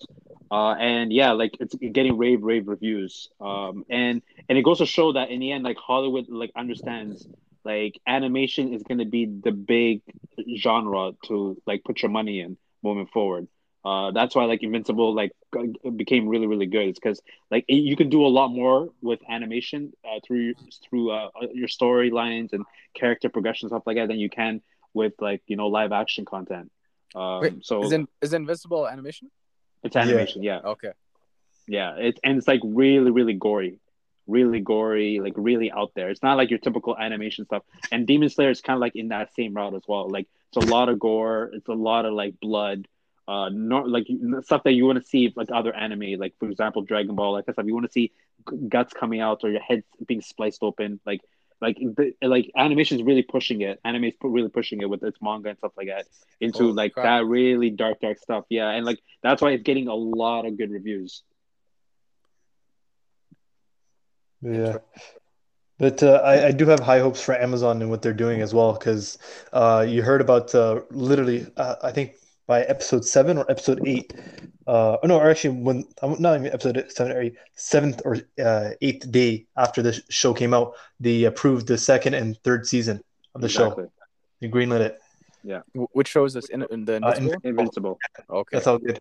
[SPEAKER 3] uh, and yeah like it's getting rave rave reviews um, and and it goes to show that in the end like hollywood like understands like animation is going to be the big genre to like put your money in moving forward uh, that's why like Invincible like became really really good. It's because like it- you can do a lot more with animation uh, through through uh, your storylines and character progression stuff like that than you can with like you know live action content. Um,
[SPEAKER 1] Wait,
[SPEAKER 3] so
[SPEAKER 1] Is in, is Invincible animation?
[SPEAKER 3] it's animation, yeah.
[SPEAKER 1] Okay.
[SPEAKER 3] Yeah, it's and it's like really, really gory, really gory, like really out there. It's not like your typical animation stuff. And Demon Slayer is kind of like in that same route as well. Like it's a lot of gore, it's a lot of like blood, uh, not like stuff that you want to see like other anime, like for example Dragon Ball, like that stuff. You want to see guts coming out or your head being spliced open, like. Like the, like animation is really pushing it. Anime is really pushing it with its manga and stuff like that into like
[SPEAKER 1] crap.
[SPEAKER 3] that really dark, dark stuff. Yeah, and like that's why it's getting a lot of good reviews.
[SPEAKER 2] Yeah. But uh, I, I do have high hopes for Amazon and what they're doing as well, because uh, you heard about uh, literally, uh, I think by episode seven or episode eight, uh, oh no, or actually, when not even episode seven or eight, seventh or uh, eighth day after the show came out, they approved the second and third season of the
[SPEAKER 3] Exactly.
[SPEAKER 2] show. They greenlit it.
[SPEAKER 1] Wh- Which shows is this? In, in the
[SPEAKER 2] Uh,
[SPEAKER 1] Invincible?
[SPEAKER 3] Invincible.
[SPEAKER 1] okay.
[SPEAKER 2] That's all good.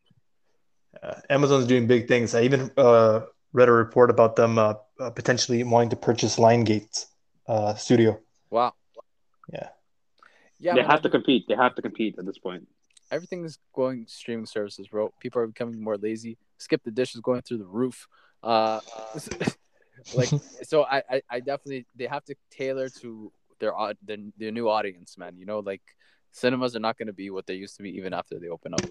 [SPEAKER 2] Uh, Amazon's doing big things. I even uh, read a report about them uh, uh, potentially wanting to purchase Lionsgate's uh, studio.
[SPEAKER 1] Wow.
[SPEAKER 2] Yeah.
[SPEAKER 1] Yeah.
[SPEAKER 3] they
[SPEAKER 1] man,
[SPEAKER 3] have to compete. They have to compete at this point.
[SPEAKER 1] everything is going streaming services, bro. People are becoming more lazy. Skip the dishes going through the roof. Uh, like so, I, I, I definitely they have to tailor to their au- their, their new audience, man. You know, like cinemas are not going to be what they used to be even after they open up.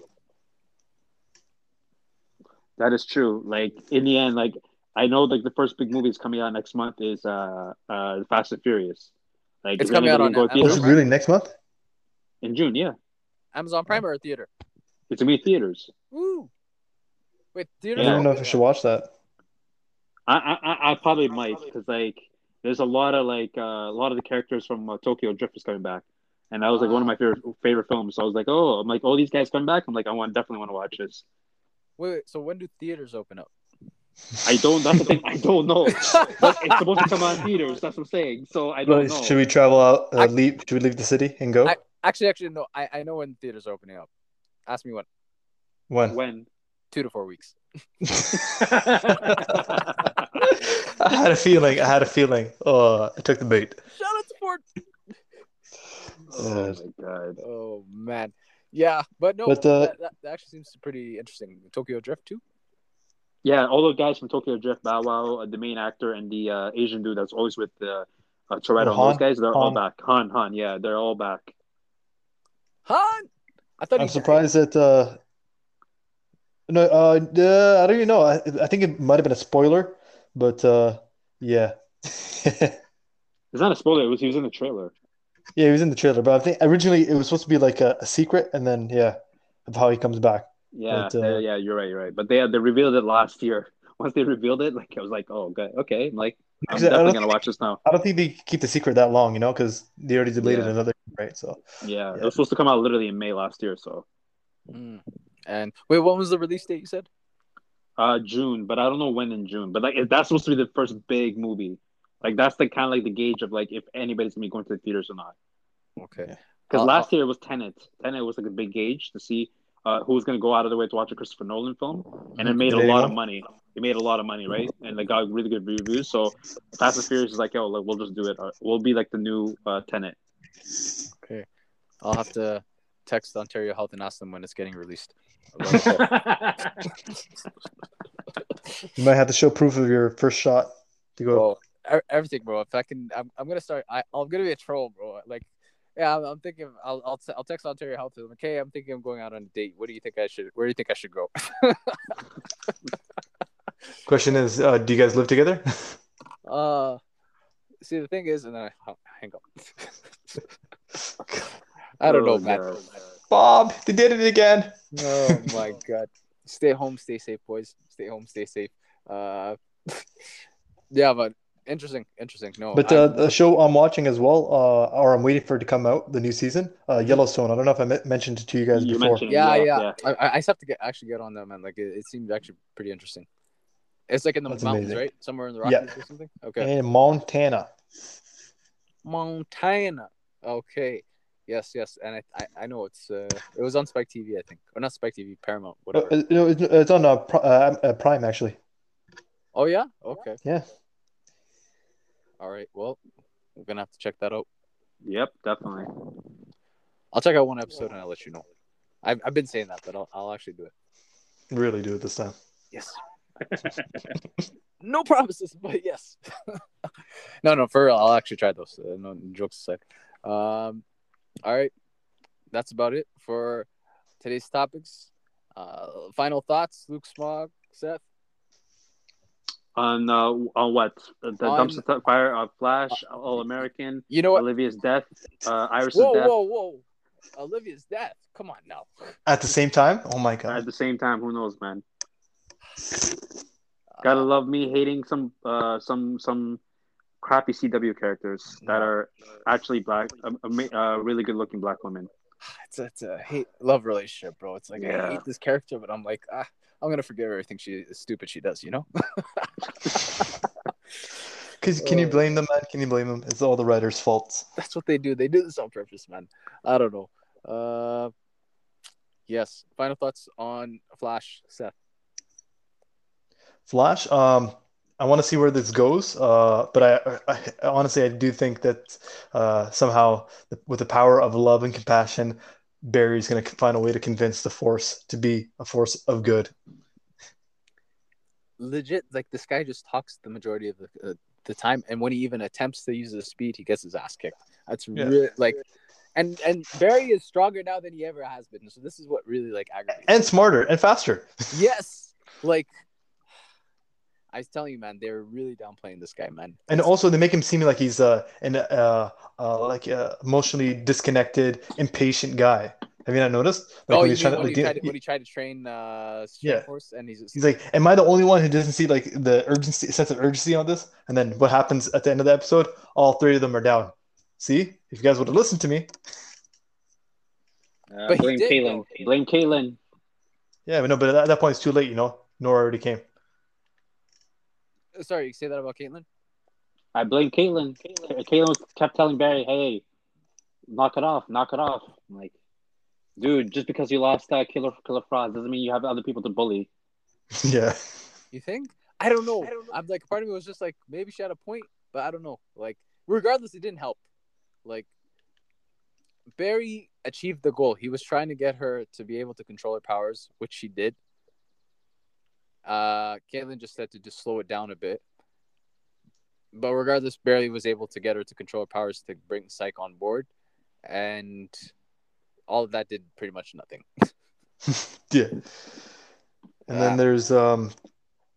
[SPEAKER 3] That is true. Like in the end, like I know like the first big movie is coming out next month is uh uh Fast and Furious. Like
[SPEAKER 1] It's
[SPEAKER 3] is
[SPEAKER 1] coming out on
[SPEAKER 3] gonna go
[SPEAKER 2] Oh,
[SPEAKER 1] Amazon
[SPEAKER 2] so
[SPEAKER 3] theaters?
[SPEAKER 2] really next month?
[SPEAKER 3] in June. Yeah,
[SPEAKER 1] Amazon Prime or theater?
[SPEAKER 3] it's gonna be theaters.
[SPEAKER 1] Woo! Wait, theater?
[SPEAKER 2] I don't know if I should watch that.
[SPEAKER 3] I I, I- I probably might because like there's a lot of like uh, a lot of the characters from uh, Tokyo Drift is coming back, and that was like one of my favorite favorite films. So I was like, oh, I'm like, all these guys coming back. I'm like, I want definitely want to watch this.
[SPEAKER 1] Wait, wait, so when do theaters open up?
[SPEAKER 3] I don't. That's the thing. I don't know. but it's supposed to come out in theaters. That's what I'm saying. So I don't know.
[SPEAKER 2] Should we travel out? Uh,
[SPEAKER 1] I-
[SPEAKER 2] leave? Should we leave the city and go?
[SPEAKER 1] I- Actually, actually, no. I, I know when theaters are opening up. Ask me when.
[SPEAKER 2] when?
[SPEAKER 3] when?
[SPEAKER 1] Two to four weeks.
[SPEAKER 2] I had a feeling. I had a feeling. Oh, I took the bait.
[SPEAKER 1] Shout out to Ford.
[SPEAKER 3] Oh my god.
[SPEAKER 1] Oh man, yeah, but no,
[SPEAKER 2] But, uh,
[SPEAKER 1] that, that, that actually seems pretty interesting. Tokyo Drift too.
[SPEAKER 3] Yeah, all the guys from Tokyo Drift, Bow Wow, uh, the main actor, and the uh, Asian dude that's always with the uh, Toretto.
[SPEAKER 2] Oh,
[SPEAKER 3] and those guys, they're all back. Han, Han, yeah, they're all back.
[SPEAKER 1] Han, I thought
[SPEAKER 2] I'm
[SPEAKER 1] he
[SPEAKER 2] surprised that. Uh, no, uh, uh, I don't even know. I, I think it might have been a spoiler, but uh, yeah, yeah,
[SPEAKER 3] It's not a spoiler. It was he was in the trailer.
[SPEAKER 2] He was in the trailer. But I think originally it was supposed to be like a, a secret, and then yeah, of how he comes back.
[SPEAKER 3] Yeah,
[SPEAKER 2] But, uh,
[SPEAKER 3] yeah, yeah, you're right, you're right. But they had, they revealed it last year. Once they revealed it, like I was like, oh, okay, okay. I'm like, I'm definitely gonna watch this now.
[SPEAKER 2] I don't think they keep the secret that long, you know, because they already deleted
[SPEAKER 3] Yeah.
[SPEAKER 2] another right. So
[SPEAKER 3] Yeah, it was supposed to come out literally in May last year. So
[SPEAKER 1] Mm. And wait, what was the release date you said?
[SPEAKER 3] uh June, but I don't know when in June. But like that's supposed to be the first big movie. Like that's the kind of like the gauge of like if anybody's gonna be going to the theaters or not.
[SPEAKER 1] Okay.
[SPEAKER 3] Because
[SPEAKER 1] Uh,
[SPEAKER 3] last year it was Tenet. Tenet was like a big gauge to see uh, who was going to go out of their way to watch a Christopher Nolan film, and it made a lot
[SPEAKER 2] anyone?
[SPEAKER 3] of money. It made a lot of money, right? And it got really good reviews. So Fast and Furious is like, yo, like we'll just do it. Uh, We'll be like the new uh, Tenet.
[SPEAKER 1] Okay. I'll have to text Ontario Health and ask them when it's getting released.
[SPEAKER 2] you might have to show proof of your first shot to go.
[SPEAKER 1] Everything, bro. If I can, I'm, I'm gonna start. I, I'm gonna be a troll, bro. Like, yeah, I'm, I'm thinking. I'll, I'll, t- I'll text Ontario Health. I'm like, hey, I'm thinking I'm going out on a date. What do you think I should? Where do you think I should go?
[SPEAKER 2] Question is, uh, do you guys live together?
[SPEAKER 1] Uh, see, the thing is, and then I h- hang up. I don't know,
[SPEAKER 3] Oh,
[SPEAKER 1] man.
[SPEAKER 3] God.
[SPEAKER 2] Bob, they did it again.
[SPEAKER 1] Oh my god. Stay home, stay safe, boys. Stay home, stay safe. Uh, yeah, but interesting, interesting. No,
[SPEAKER 2] But
[SPEAKER 1] I-
[SPEAKER 2] uh, the show I'm watching as well, uh, or I'm waiting for it to come out, the new season, uh, Yellowstone. I don't know if I mentioned it to you guys
[SPEAKER 3] You
[SPEAKER 2] before.
[SPEAKER 3] mentioned-
[SPEAKER 1] yeah,
[SPEAKER 3] yeah,
[SPEAKER 1] yeah. I, I I just have to get actually get on that, man. Like it, it seemed actually pretty interesting. It's like in the
[SPEAKER 2] That's
[SPEAKER 1] mountains,
[SPEAKER 2] amazing.
[SPEAKER 1] right? Somewhere in the
[SPEAKER 2] Yeah.
[SPEAKER 1] Rockies or something. Okay,
[SPEAKER 2] In Montana.
[SPEAKER 1] Montana. Okay, yes, yes, and I, I, I know it's uh, it was on Spike TV, I think, or not Spike TV, Paramount,
[SPEAKER 2] Uh,
[SPEAKER 1] whatever.
[SPEAKER 2] uh, no, it's- it's on uh, Pri- uh, uh, Prime, actually.
[SPEAKER 1] Oh yeah, okay,
[SPEAKER 2] Yeah.
[SPEAKER 1] All right. Well, we're gonna have to check that out.
[SPEAKER 3] Yep, definitely.
[SPEAKER 1] I'll check out one episode and I'll let you know. I've, I've been saying that, but I'll, I'll actually do it.
[SPEAKER 2] Really do it this time.
[SPEAKER 1] Yes. no promises, but yes. no, no, for real, I'll actually try those. Uh, no jokes aside. Um, all right, that's about it for today's topics. Uh, final thoughts, Luke Smog, Seth.
[SPEAKER 3] On uh, on what the
[SPEAKER 1] On-
[SPEAKER 3] dumpster fire of Flash, All American,
[SPEAKER 1] You know what?
[SPEAKER 3] Olivia's death, uh, Iris's
[SPEAKER 1] Whoa,
[SPEAKER 3] death.
[SPEAKER 1] whoa, whoa! whoa! Olivia's death. Come on now.
[SPEAKER 2] At the same time? Oh my god!
[SPEAKER 3] At the same time, who knows, man? Gotta love me hating some uh some some crappy CW characters that are actually black, um, ama- uh, really good looking black women.
[SPEAKER 1] It's a, it's a hate love relationship, bro. It's like I hate this character, but I'm like, ah, I'm gonna forgive everything she is stupid she does. You know?
[SPEAKER 2] Cause, can you blame them, man? Can you blame them? It's all the writers' faults.
[SPEAKER 1] That's what they do. They do this on purpose, man. I don't know. Uh, yes. Final thoughts on Flash, Seth.
[SPEAKER 2] Flash, um, I want to see where this goes. Uh, but I, I, I honestly, I do think that uh, somehow, with the power of love and compassion, Barry's going to find a way to convince the Force to be a force of good.
[SPEAKER 1] Legit, like this guy just talks the majority of the uh, the time, and when he even attempts to use his speed, he gets his ass kicked. That's
[SPEAKER 2] Yeah.
[SPEAKER 1] really like, and and Barry is stronger now than he ever has been. So this is what really like aggravates.
[SPEAKER 2] And smarter and faster.
[SPEAKER 1] yes, like I was telling you, man, they're really downplaying this guy, man.
[SPEAKER 2] And also, they make him seem like he's uh, an uh, uh, like uh, emotionally disconnected, impatient guy. Have you not noticed? Like
[SPEAKER 1] oh,
[SPEAKER 2] when
[SPEAKER 1] you
[SPEAKER 2] he's
[SPEAKER 1] mean
[SPEAKER 2] trying to,
[SPEAKER 1] when,
[SPEAKER 2] like,
[SPEAKER 1] he tried to, when he tried to train uh, Strike
[SPEAKER 2] Yeah.
[SPEAKER 1] Force, and he's just
[SPEAKER 2] He's like, "Am I the only one who doesn't see like the urgency, sense of urgency on this?" And then what happens at the end of the episode? All three of them are down. See, if you guys would have listened to me,
[SPEAKER 3] Uh,
[SPEAKER 1] But
[SPEAKER 3] blame
[SPEAKER 1] did,
[SPEAKER 3] Caitlin.
[SPEAKER 1] though.
[SPEAKER 3] Blame Caitlin.
[SPEAKER 2] yeah, but no, but at that point it's too late. You know, Nora already came.
[SPEAKER 1] Sorry, you say that about Caitlin?
[SPEAKER 3] I blame Caitlin. Caitlin was- kept telling Barry, "Hey, knock it off, knock it off." I'm like, dude, just because you lost that killer killer Frost doesn't mean you have other people to bully.
[SPEAKER 2] yeah,
[SPEAKER 1] You think? I don't know. I'm like, part of me was just like, maybe she had a point, but I don't know. Like, regardless, it didn't help. Like, Barry achieved the goal. He was trying to get her to be able to control her powers, which she did. Uh, Caitlin just said to just slow it down a bit. But regardless, Barry was able to get her to control her powers to bring Psych on board, and all of that did pretty much nothing.
[SPEAKER 2] yeah. And
[SPEAKER 1] Yeah.
[SPEAKER 2] then there's um,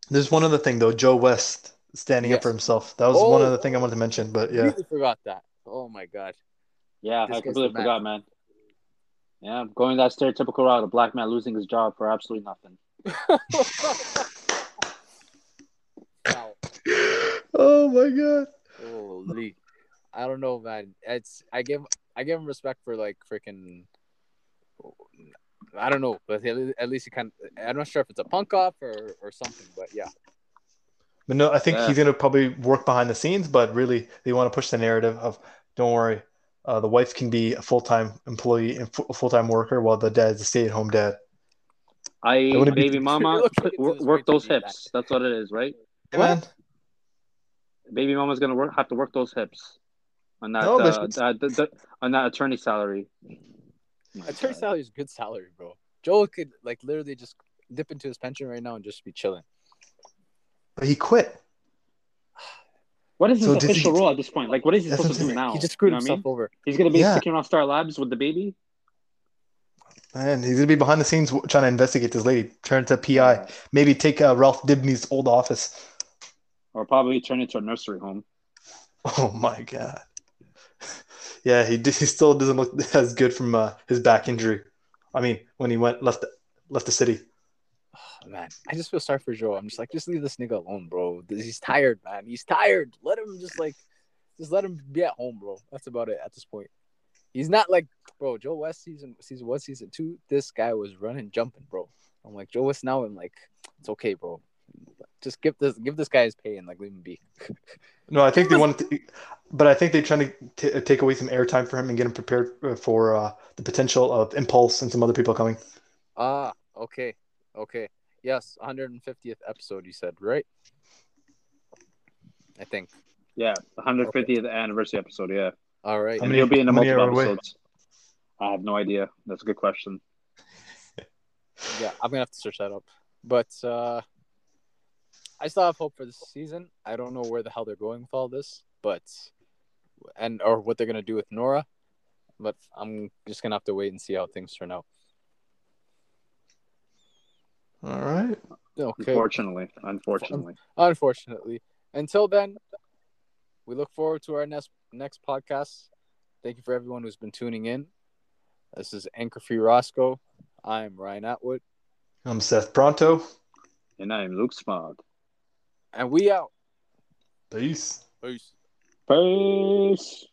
[SPEAKER 2] there's one other thing though. Joe West standing up for himself. That was one
[SPEAKER 1] Oh.
[SPEAKER 2] other thing I wanted to mention. But yeah,
[SPEAKER 1] Completely forgot that. Oh my god.
[SPEAKER 3] Yeah,
[SPEAKER 1] This
[SPEAKER 3] I completely
[SPEAKER 1] the man.
[SPEAKER 3] forgot, man. Yeah, going that stereotypical route, a black man losing his job for absolutely nothing.
[SPEAKER 1] Wow.
[SPEAKER 2] oh my god.
[SPEAKER 1] Holy, I don't know, man. It's I give I give him respect for like freaking. I don't know, but at at least he kind. of I'm not sure if it's a punk off or or something, but yeah.
[SPEAKER 2] But no, I think
[SPEAKER 3] Yeah.
[SPEAKER 2] he's gonna probably work behind the scenes. But really, they want to push the narrative of don't worry, uh, the wife can be a full time employee and fu- a full time worker while the dad's a stay at home dad.
[SPEAKER 3] I
[SPEAKER 2] wouldn't be-
[SPEAKER 3] baby mama
[SPEAKER 1] You're looking
[SPEAKER 3] put-
[SPEAKER 1] into
[SPEAKER 3] work, work those
[SPEAKER 1] too deep,
[SPEAKER 3] hips. That's what it is, right?
[SPEAKER 2] Hey,
[SPEAKER 1] What?
[SPEAKER 2] man.
[SPEAKER 3] Baby mama's gonna work have to work those hips on that
[SPEAKER 2] No,
[SPEAKER 3] uh,
[SPEAKER 2] she's-
[SPEAKER 3] that- the- the- on that attorney salary.
[SPEAKER 1] Attorney salary is good salary, bro. Joel could like literally just dip into his pension right now and just be chilling.
[SPEAKER 2] But he quit.
[SPEAKER 3] What is his
[SPEAKER 2] So does he-
[SPEAKER 3] official role at this point? Like, what is he
[SPEAKER 2] That's
[SPEAKER 3] supposed to do now?
[SPEAKER 1] He just screwed
[SPEAKER 3] You know what I
[SPEAKER 1] himself
[SPEAKER 3] mean?
[SPEAKER 1] over.
[SPEAKER 3] He's gonna be
[SPEAKER 2] Yeah.
[SPEAKER 3] sticking around Star Labs with the baby.
[SPEAKER 2] And he's gonna be behind the scenes trying to investigate this lady, turn to PI, maybe take uh, Ralph Dibny's old office.
[SPEAKER 3] or probably turn into a nursery home.
[SPEAKER 2] Oh my god. Yeah, he he still doesn't look as good from uh, his back injury. I mean, when he went left left the city.
[SPEAKER 1] Oh, man, I just feel sorry for Joe. I'm just like, just leave this nigga alone, bro. He's tired, man. He's tired. Let him just like, just let him be at home, bro. That's about it at this point. He's not like, bro. Joe West season season one, season two. This guy was running, jumping, bro. I'm like Joe West now. I'm like, it's okay, bro. Just give this give this guy his pay and like leave him be.
[SPEAKER 2] No, I think they wanted to, but I think they're trying to t- take away some airtime for him and get him prepared for uh, the potential of Impulse and some other people coming.
[SPEAKER 1] Ah, okay, okay, yes, 150th episode. You said right? I think.
[SPEAKER 3] Yeah, 150th anniversary episode. Yeah,
[SPEAKER 1] All right.
[SPEAKER 2] How
[SPEAKER 3] and
[SPEAKER 2] many-
[SPEAKER 3] he'll be in the multiple episodes. I have no idea. That's a good question.
[SPEAKER 1] Yeah, I'm gonna have to search that up. But uh I still have hope for this season. I don't know where the hell they're going with all this, but and or what they're gonna do with Nora. But I'm just gonna have to wait and see how things turn out.
[SPEAKER 2] All right.
[SPEAKER 1] Okay.
[SPEAKER 3] Unfortunately, unfortunately.
[SPEAKER 1] Unfortunately. Until then, we look forward to our next next podcast. Thank you for everyone who's been tuning in. This is Anchor Free Roscoe. I'm Ryan Atwood,
[SPEAKER 2] I'm Seth Pronto.
[SPEAKER 3] And I'm Luke Smog.
[SPEAKER 1] and we out.
[SPEAKER 2] Peace.
[SPEAKER 1] Peace.
[SPEAKER 3] Peace.